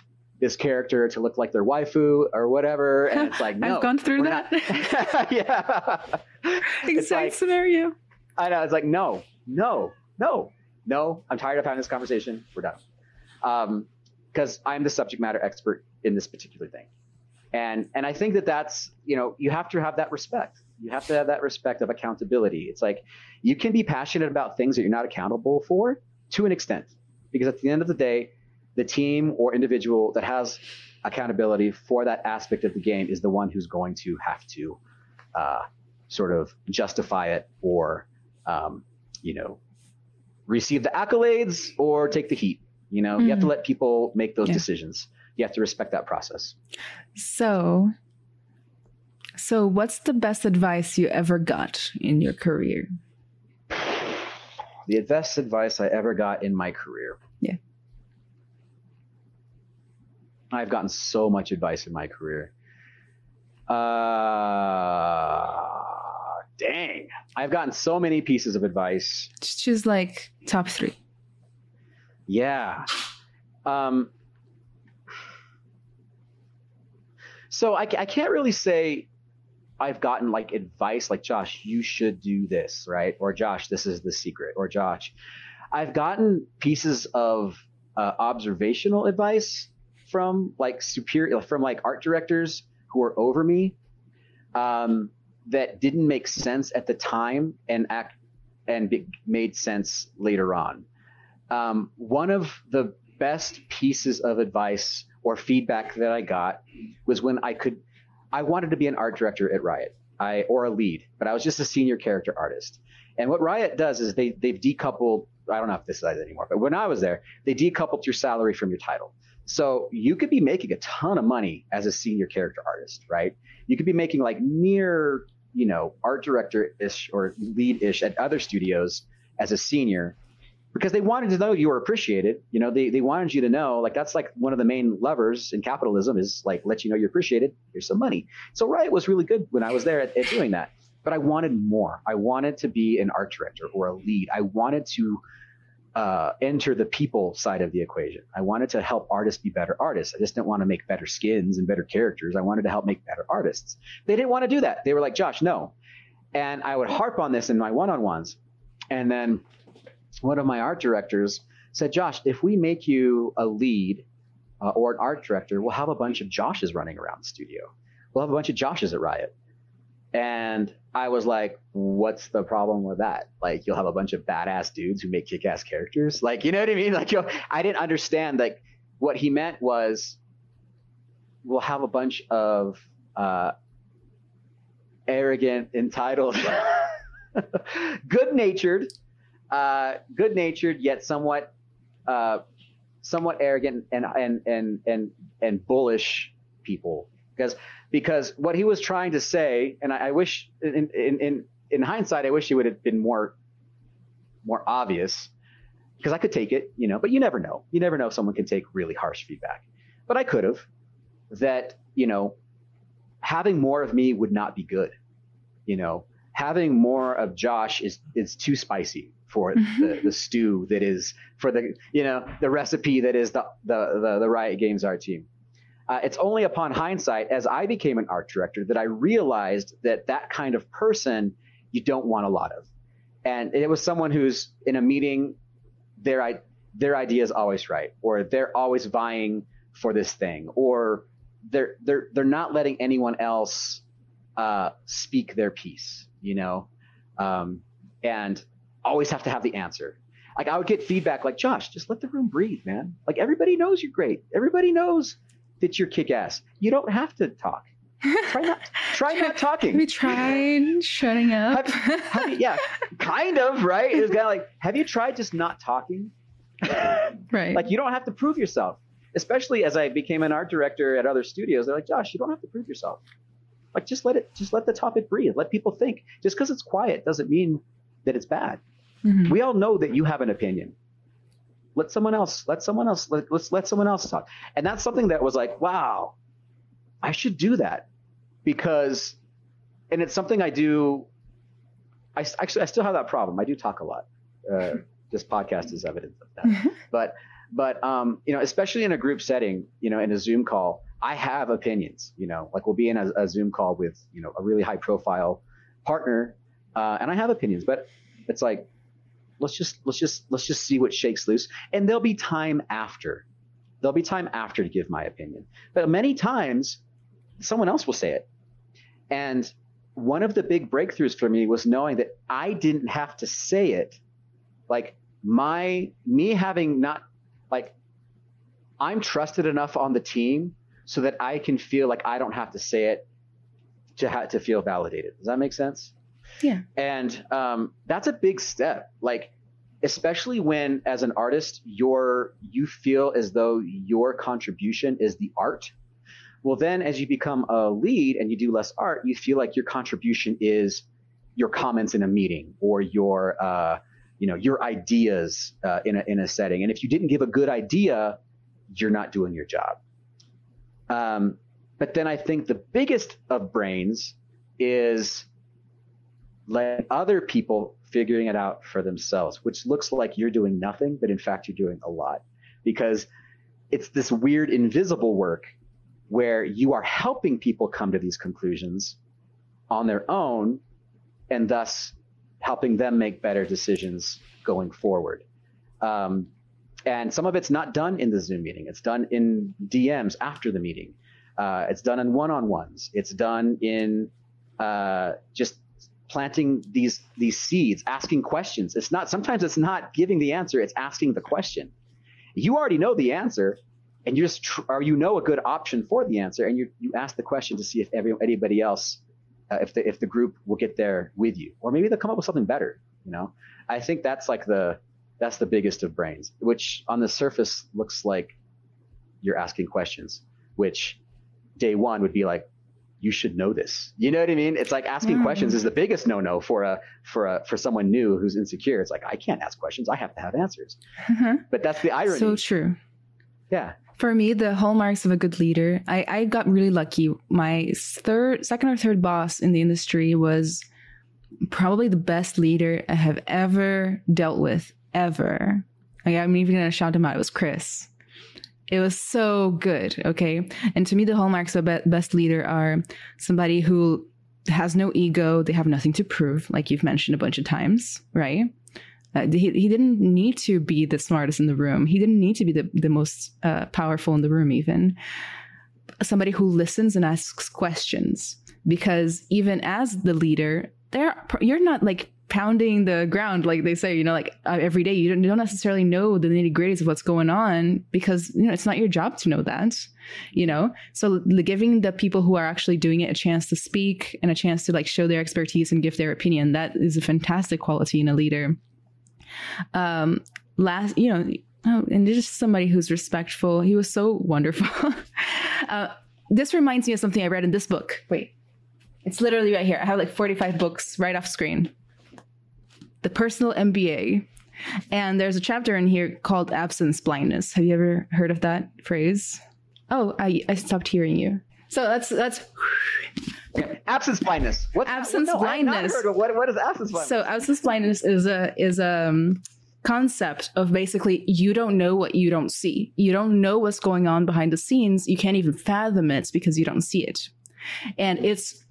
this character to look like their waifu or whatever, and it's like, no, I've gone through that. yeah, exact like, scenario. I know. It's like, no, no, no, no. I'm tired of having this conversation. We're done. Because I'm the subject matter expert in this particular thing. And and i think that that's you know you have to have that respect. You have to have that respect of accountability. It's like you can be passionate about things that you're not accountable for to an extent because at the end of the day the team or individual that has accountability for that aspect of the game is the one who's going to have to uh, sort of justify it or um, you know receive the accolades or take the heat you know mm-hmm. you have to mm-hmm. let people make those yeah. decisions you have to respect that process. So, so what's the best advice you ever got in your career? The best advice I ever got in my career. Yeah. I've gotten so much advice in my career. Uh, dang. I've gotten so many pieces of advice. Just choose like top three. Yeah. Um, So I, I can't really say I've gotten like advice like Josh, you should do this, right? Or Josh, this is the secret. Or Josh, I've gotten pieces of uh, observational advice from like superior, from like art directors who are over me, um, that didn't make sense at the time and act and be, made sense later on. Um, one of the best pieces of advice or feedback that I got was when I could, I wanted to be an art director at Riot, I or a lead, but I was just a senior character artist. And what Riot does is they they've decoupled. I don't know if this is anymore, but when I was there, they decoupled your salary from your title. So you could be making a ton of money as a senior character artist, right? You could be making like near, you know, art director ish or lead ish at other studios as a senior because they wanted to know you were appreciated. You know, they, they wanted you to know, like, that's like one of the main levers in capitalism is like, let you know you're appreciated. Here's some money. So Riot was really good when I was there at, at doing that. But I wanted more. I wanted to be an art director or a lead. I wanted to uh, enter the people side of the equation. I wanted to help artists be better artists. I just didn't want to make better skins and better characters. I wanted to help make better artists. They didn't want to do that. They were like, Josh, no. And I would harp on this in my one on ones. And then one of my art directors said, Josh, if we make you a lead uh, or an art director, we'll have a bunch of Joshes running around the studio. we'll have a bunch of Joshes at Riot. And I was like, what's the problem with that? Like, you'll have a bunch of badass dudes who make kick ass characters. Like, you know what I mean? Like, I didn't understand. Like, what he meant was we'll have a bunch of uh, arrogant, entitled, good natured, uh, good natured, yet somewhat. Uh, somewhat arrogant and and and and and bullish people because because what he was trying to say, and I, I wish in, in in in hindsight, I wish he would have been more more obvious because I could take it, you know, but you never know. You never know if someone can take really harsh feedback. But I could have that, you know, having more of me would not be good. You know, having more of Josh is is too spicy for the, the stew that is for the you know the recipe that is the the the, the Riot Games art team. Uh, it's only upon hindsight, as I became an art director, that I realized that that kind of person you don't want a lot of. And it was someone who's in a meeting, their their idea is always right, or they're always vying for this thing, or they're they're they're not letting anyone else uh, speak their piece, you know, um, and always have to have the answer. Like I would get feedback like, Josh, just let the room breathe, man. Like everybody knows you're great. Everybody knows that you're kick ass. You don't have to talk. Try not try not talking. Have you tried shutting up? Have, have you, yeah, kind of, right? It's kind of like, have you tried just not talking? right. Like you don't have to prove yourself. Especially as I became an art director at other studios, they're like, Josh, you don't have to prove yourself. Like just let it just let the topic breathe. Let people think. Just because it's quiet doesn't mean that it's bad. Mm-hmm. We all know that you have an opinion. Let someone else, let someone else, let, let's let someone else talk. And that's something that was like, wow, I should do that because, and it's something I do. I actually, I still have that problem. I do talk a lot. Uh, this podcast is evidence of that. But, but, um, you know, especially in a group setting, you know, in a Zoom call, I have opinions, you know, like we'll be in a, a Zoom call with, you know, a really high profile partner. Uh, and I have opinions, but it's like, let's just let's just let's just see what shakes loose. And there'll be time after. There'll be time after to give my opinion. But many times someone else will say it. And one of the big breakthroughs for me was knowing that i didn't have to say it. Like my me having not like i'm trusted enough on the team so that i can feel like i don't have to say it to have to feel validated does that make sense yeah. And um, that's a big step. Like, especially when, as an artist, your you feel as though your contribution is the art. Well, then, as you become a lead and you do less art, you feel like your contribution is your comments in a meeting or your, uh, you know, your ideas uh, in a in a setting. And if you didn't give a good idea, you're not doing your job. Um, but then I think the biggest of brains is let other people figuring it out for themselves, which looks like you're doing nothing, but in fact, you're doing a lot because it's this weird invisible work where you are helping people come to these conclusions on their own and thus helping them make better decisions going forward. Um, and some of it's not done in the Zoom meeting. It's done in DMs after the meeting. Uh, it's done in one-on-ones. It's done in uh, just planting these these seeds, asking questions. It's not sometimes it's not giving the answer, it's asking the question. You already know the answer, and you just tr- or you know a good option for the answer, and you you ask the question to see if every, anybody else, uh, if the if the group will get there with you, or maybe they'll come up with something better. You know, I think that's like the that's the biggest of brains, which on the surface looks like you're asking questions, which day one would be like, you should know this. You know what I mean? It's like asking questions is the biggest no-no for a for a for someone new who's insecure. It's like I can't ask questions. I have to have answers. Mm-hmm. But that's the irony. So true. Yeah. For me, the hallmarks of a good leader, I, I got really lucky. My third, second or third boss in the industry was probably the best leader I have ever dealt with, ever. Like, I'm even gonna shout him out. It was Chris. It was so good. Okay. And to me, the hallmarks of a best leader are somebody who has no ego. They have nothing to prove, like you've mentioned a bunch of times, right? Uh, he, he didn't need to be the smartest in the room. He didn't need to be the, the most uh, powerful in the room, even. somebody who listens and asks questions because even as the leader there you're not like pounding the ground like they say you know like uh, every day. You don't, you don't necessarily know the nitty gritties of what's going on because you know it's not your job to know that you know? So the, giving the people who are actually doing it a chance to speak and a chance to like show their expertise and give their opinion that is a fantastic quality in a leader. Um last you know oh, and just somebody who's respectful. He was so wonderful. Uh, this reminds me of something i read in this book. Wait. It's literally right here. I have like 45 books right off screen the personal MBA. And there's a chapter in here called absence blindness. Have you ever heard of that phrase? Oh, I, I stopped hearing you. So that's that's absence blindness. What absence no, blindness? What, what is absence blindness? So absence blindness is a is a um, concept of basically you don't know what you don't see. You don't know what's going on behind the scenes. You can't even fathom it because you don't see it. And it's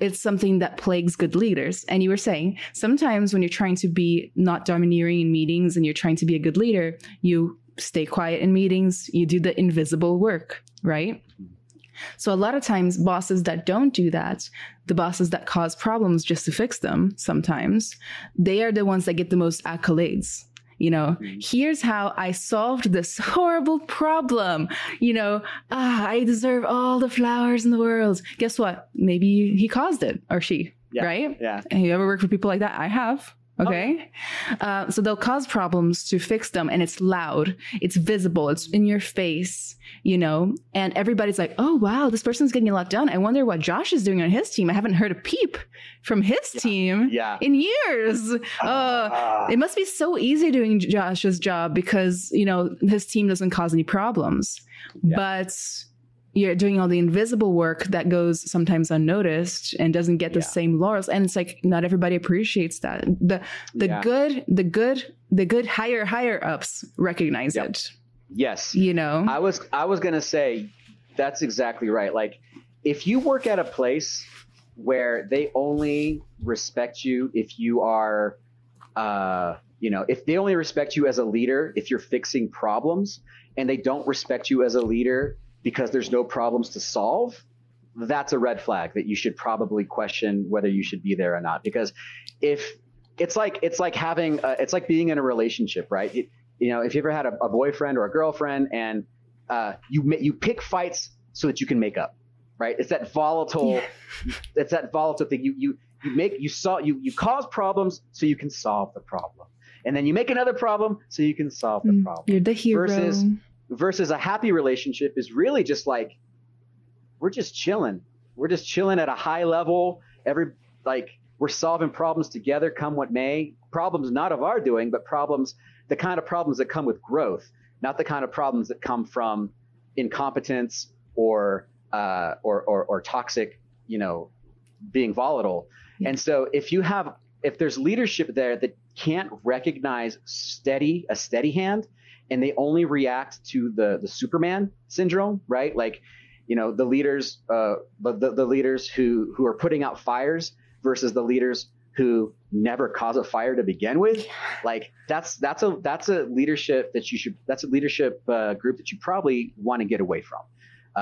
it's something that plagues good leaders. And you were saying sometimes when you're trying to be not domineering in meetings and you're trying to be a good leader, you stay quiet in meetings, you do the invisible work, right? So a lot of times bosses that don't do that, the bosses that cause problems just to fix them sometimes, they are the ones that get the most accolades you know mm-hmm. here's how i solved this horrible problem. You know ah, i deserve all the flowers in the world. Guess what? Maybe he caused it or she yeah. right? Yeah. Have you ever worked with people like that? I have Okay. Uh, so they'll cause problems to fix them and it's loud, it's visible, it's in your face, you know, and everybody's like, oh, wow, this person's getting a lot done. I wonder what Josh is doing on his team. I haven't heard a peep from his yeah. team yeah. in years. Uh, uh, it must be so easy doing Josh's job because, you know, his team doesn't cause any problems. Yeah. But you're doing all the invisible work that goes sometimes unnoticed and doesn't get the yeah. same laurels and it's like not everybody appreciates that the the yeah. good the good the good higher higher ups recognize yep. it yes you know i was i was gonna say that's exactly right like if you work at a place where they only respect you if you are uh you know if they only respect you as a leader if you're fixing problems and they don't respect you as a leader because there's no problems to solve, that's a red flag that you should probably question whether you should be there or not. Because if it's like it's like having a, it's like being in a relationship, right? It, you know, if you ever had a, a boyfriend or a girlfriend and uh, you you pick fights so that you can make up, right? It's that volatile, yeah. it's that volatile thing. You you you make you saw you you cause problems so you can solve the problem, and then you make another problem so you can solve the mm, problem. You're the hero. Versus versus a happy relationship is really just like we're just chilling. We're just chilling at a high level. Every like we're solving problems together, come what may. Problems not of our doing, but problems the kind of problems that come with growth, not the kind of problems that come from incompetence or uh, or, or, or toxic, you know, being volatile. Yeah. And so if you have if there's leadership there that can't recognize steady a steady hand and they only react to the the Superman syndrome, right? Like, you know, the leaders, uh, the, the leaders who who are putting out fires versus the leaders who never cause a fire to begin with. Like that's that's a that's a leadership that you should that's a leadership uh, group that you probably want to get away from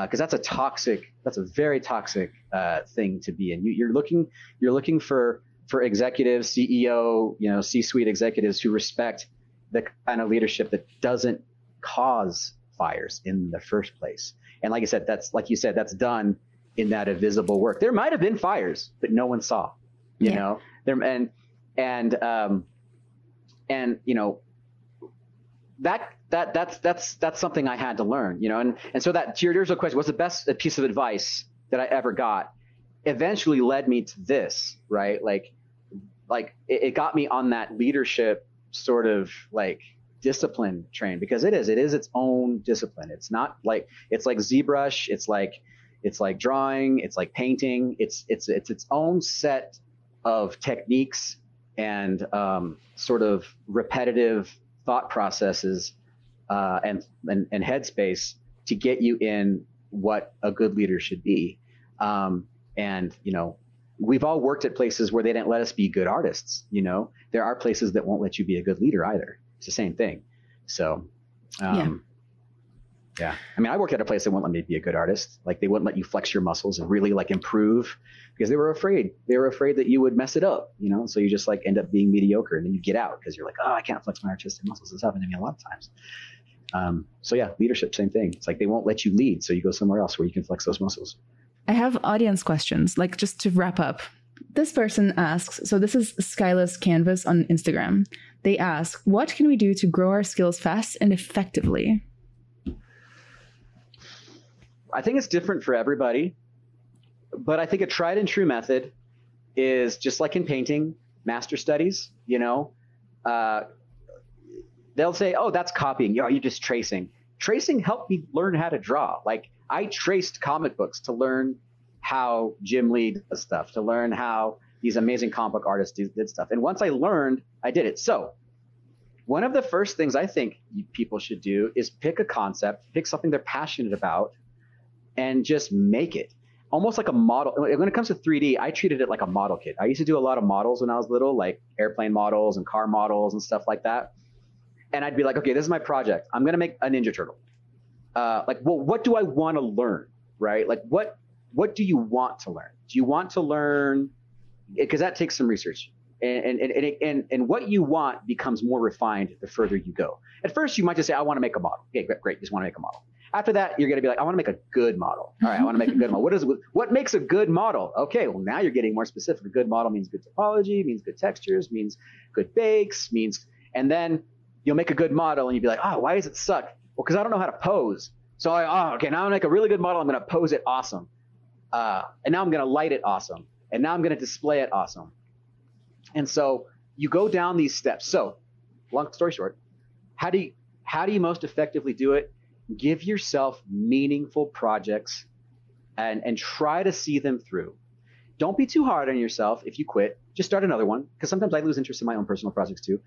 because uh, that's a toxic that's a very toxic uh, thing to be in. You, you're looking you're looking for for executives, CEO, you know, C-suite executives who respect the kind of leadership that doesn't cause fires in the first place. And like I said, that's like you said, that's done in that invisible work. There might have been fires, but no one saw. You yeah. know, there and and um and you know that that that's that's that's something I had to learn. You know, and and so that to your original question, what's the best piece of advice that I ever got? Eventually led me to this, right? Like like it, it got me on that leadership sort of like discipline train because it is it is its own discipline. It's not like it's like zbrush it's like it's like drawing it's like painting. It's it's it's its own set of techniques and um, sort of repetitive thought processes uh, and, and and headspace to get you in what a good leader should be. Um, and you know we've all worked at places where they didn't let us be good artists. You know, there are places that won't let you be a good leader either. It's the same thing. So, um, Yeah. I mean, I worked at a place that wouldn't let me be a good artist. Like they wouldn't let you flex your muscles and really like improve because they were afraid. They were afraid that you would mess it up, you know? So you just like end up being mediocre and then you get out because you're like, oh, I can't flex my artistic muscles. This happened to me a lot of times. Um, so yeah, leadership, same thing. It's like they won't let you lead. So you go somewhere else where you can flex those muscles. I have audience questions, like just to wrap up. This person asks, so this is Skyless Canvas on Instagram. They ask, what can we do to grow our skills fast and effectively? I think it's different for everybody, but I think a tried and true method is just like in painting, master studies, you know, uh, they'll say, oh, that's copying. You're just tracing. Tracing helped me learn how to draw. Like I traced comic books to learn how Jim Lee does stuff, to learn how these amazing comic book artists did stuff. And once I learned, I did it. So one of the first things I think people should do is pick a concept, pick something they're passionate about, and just make it almost like a model. When it comes to 3D, I treated it like a model kit. I used to do a lot of models when I was little, like airplane models and car models and stuff like that. And I'd be like, okay, this is my project. I'm gonna make a Ninja Turtle. Uh, like, well, what do I want to learn, right? Like, what what do you want to learn? Do you want to learn? Because that takes some research, and and and and, and what you want becomes more refined the further you go. At first, you might just say, I want to make a model. Okay, great, great. Just want to make a model. After that, you're going to be like, I want to make a good model. All right, I want to make a good model. What is what makes a good model? Okay, well now you're getting more specific. A good model means good topology, means good textures, means good bakes, means, and then you'll make a good model and you'll be like, oh, why does it suck? Well, because I don't know how to pose. So I, oh, okay, now I'm gonna make a really good model. I'm gonna pose it awesome, uh, and now I'm gonna light it awesome, and now I'm gonna display it awesome. And so you go down these steps. So, long story short, how do you how do you most effectively do it? give yourself meaningful projects and, and try to see them through. Don't be too hard on yourself if you quit. Just start another one because sometimes I lose interest in my own personal projects too.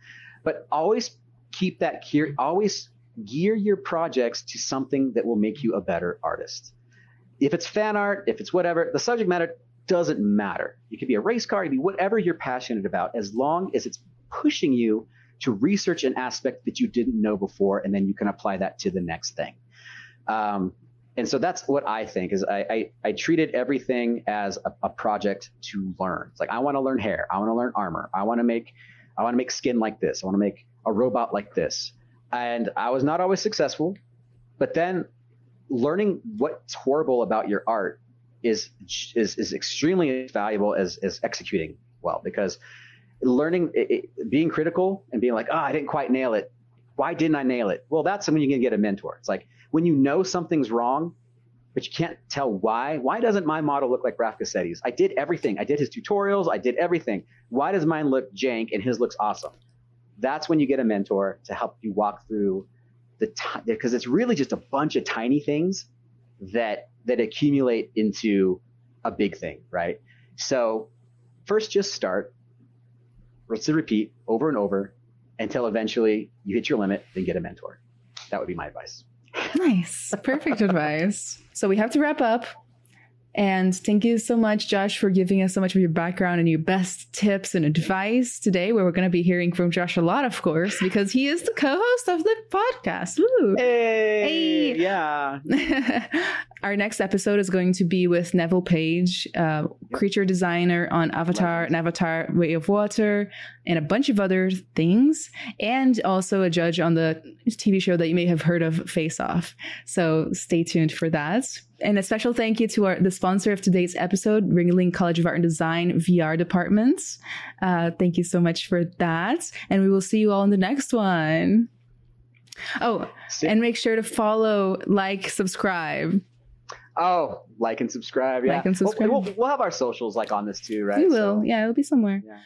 But always keep that gear, always gear your projects to something that will make you a better artist. If it's fan art, if it's whatever, the subject matter doesn't matter. It could be a race car, it could be whatever you're passionate about, as long as it's pushing you to research an aspect that you didn't know before, and then you can apply that to the next thing. Um, and so that's what I think is I, I, I treated everything as a, a, project to learn. It's like I want to learn hair, I want to learn armor, I want to make I want to make skin like this, I want to make a robot like this. And I was not always successful, but then learning what's horrible about your art is is is extremely valuable as as executing well because learning, it, it, being critical and being like, oh, I didn't quite nail it. Why didn't I nail it? Well, that's when you can get a mentor. It's like when you know something's wrong, but you can't tell why. Why doesn't my model look like Raf Grassetti's? I did everything. I did his tutorials. I did everything. Why does mine look jank and his looks awesome? That's when you get a mentor to help you walk through the time because it's really just a bunch of tiny things that that accumulate into a big thing, right? So first, just start rinse and repeat over and over until eventually you hit your limit, then get a mentor. That would be my advice. Nice. Perfect advice. So we have to wrap up. And thank you so much, Josh, for giving us so much of your background and your best tips and advice today. Where we're going to be hearing from Josh a lot, of course, because he is the co-host of the podcast. Woo. Hey, hey. yeah. Our next episode is going to be with Neville Page, uh, creature designer on Avatar and Avatar Way of Water, and a bunch of other things, and also a judge on the TV show that you may have heard of, Face Off. So stay tuned for that. And a special thank you to our the sponsor of today's episode, Ringling College of Art and Design VR Department. Uh, thank you so much for that, and we will see you all in the next one. Oh, and make sure to follow, like, subscribe. Oh, like and subscribe. Yeah. Like and subscribe. We'll, we'll, we'll have our socials like on this too, right? We will. So, yeah, it'll be somewhere. Yeah.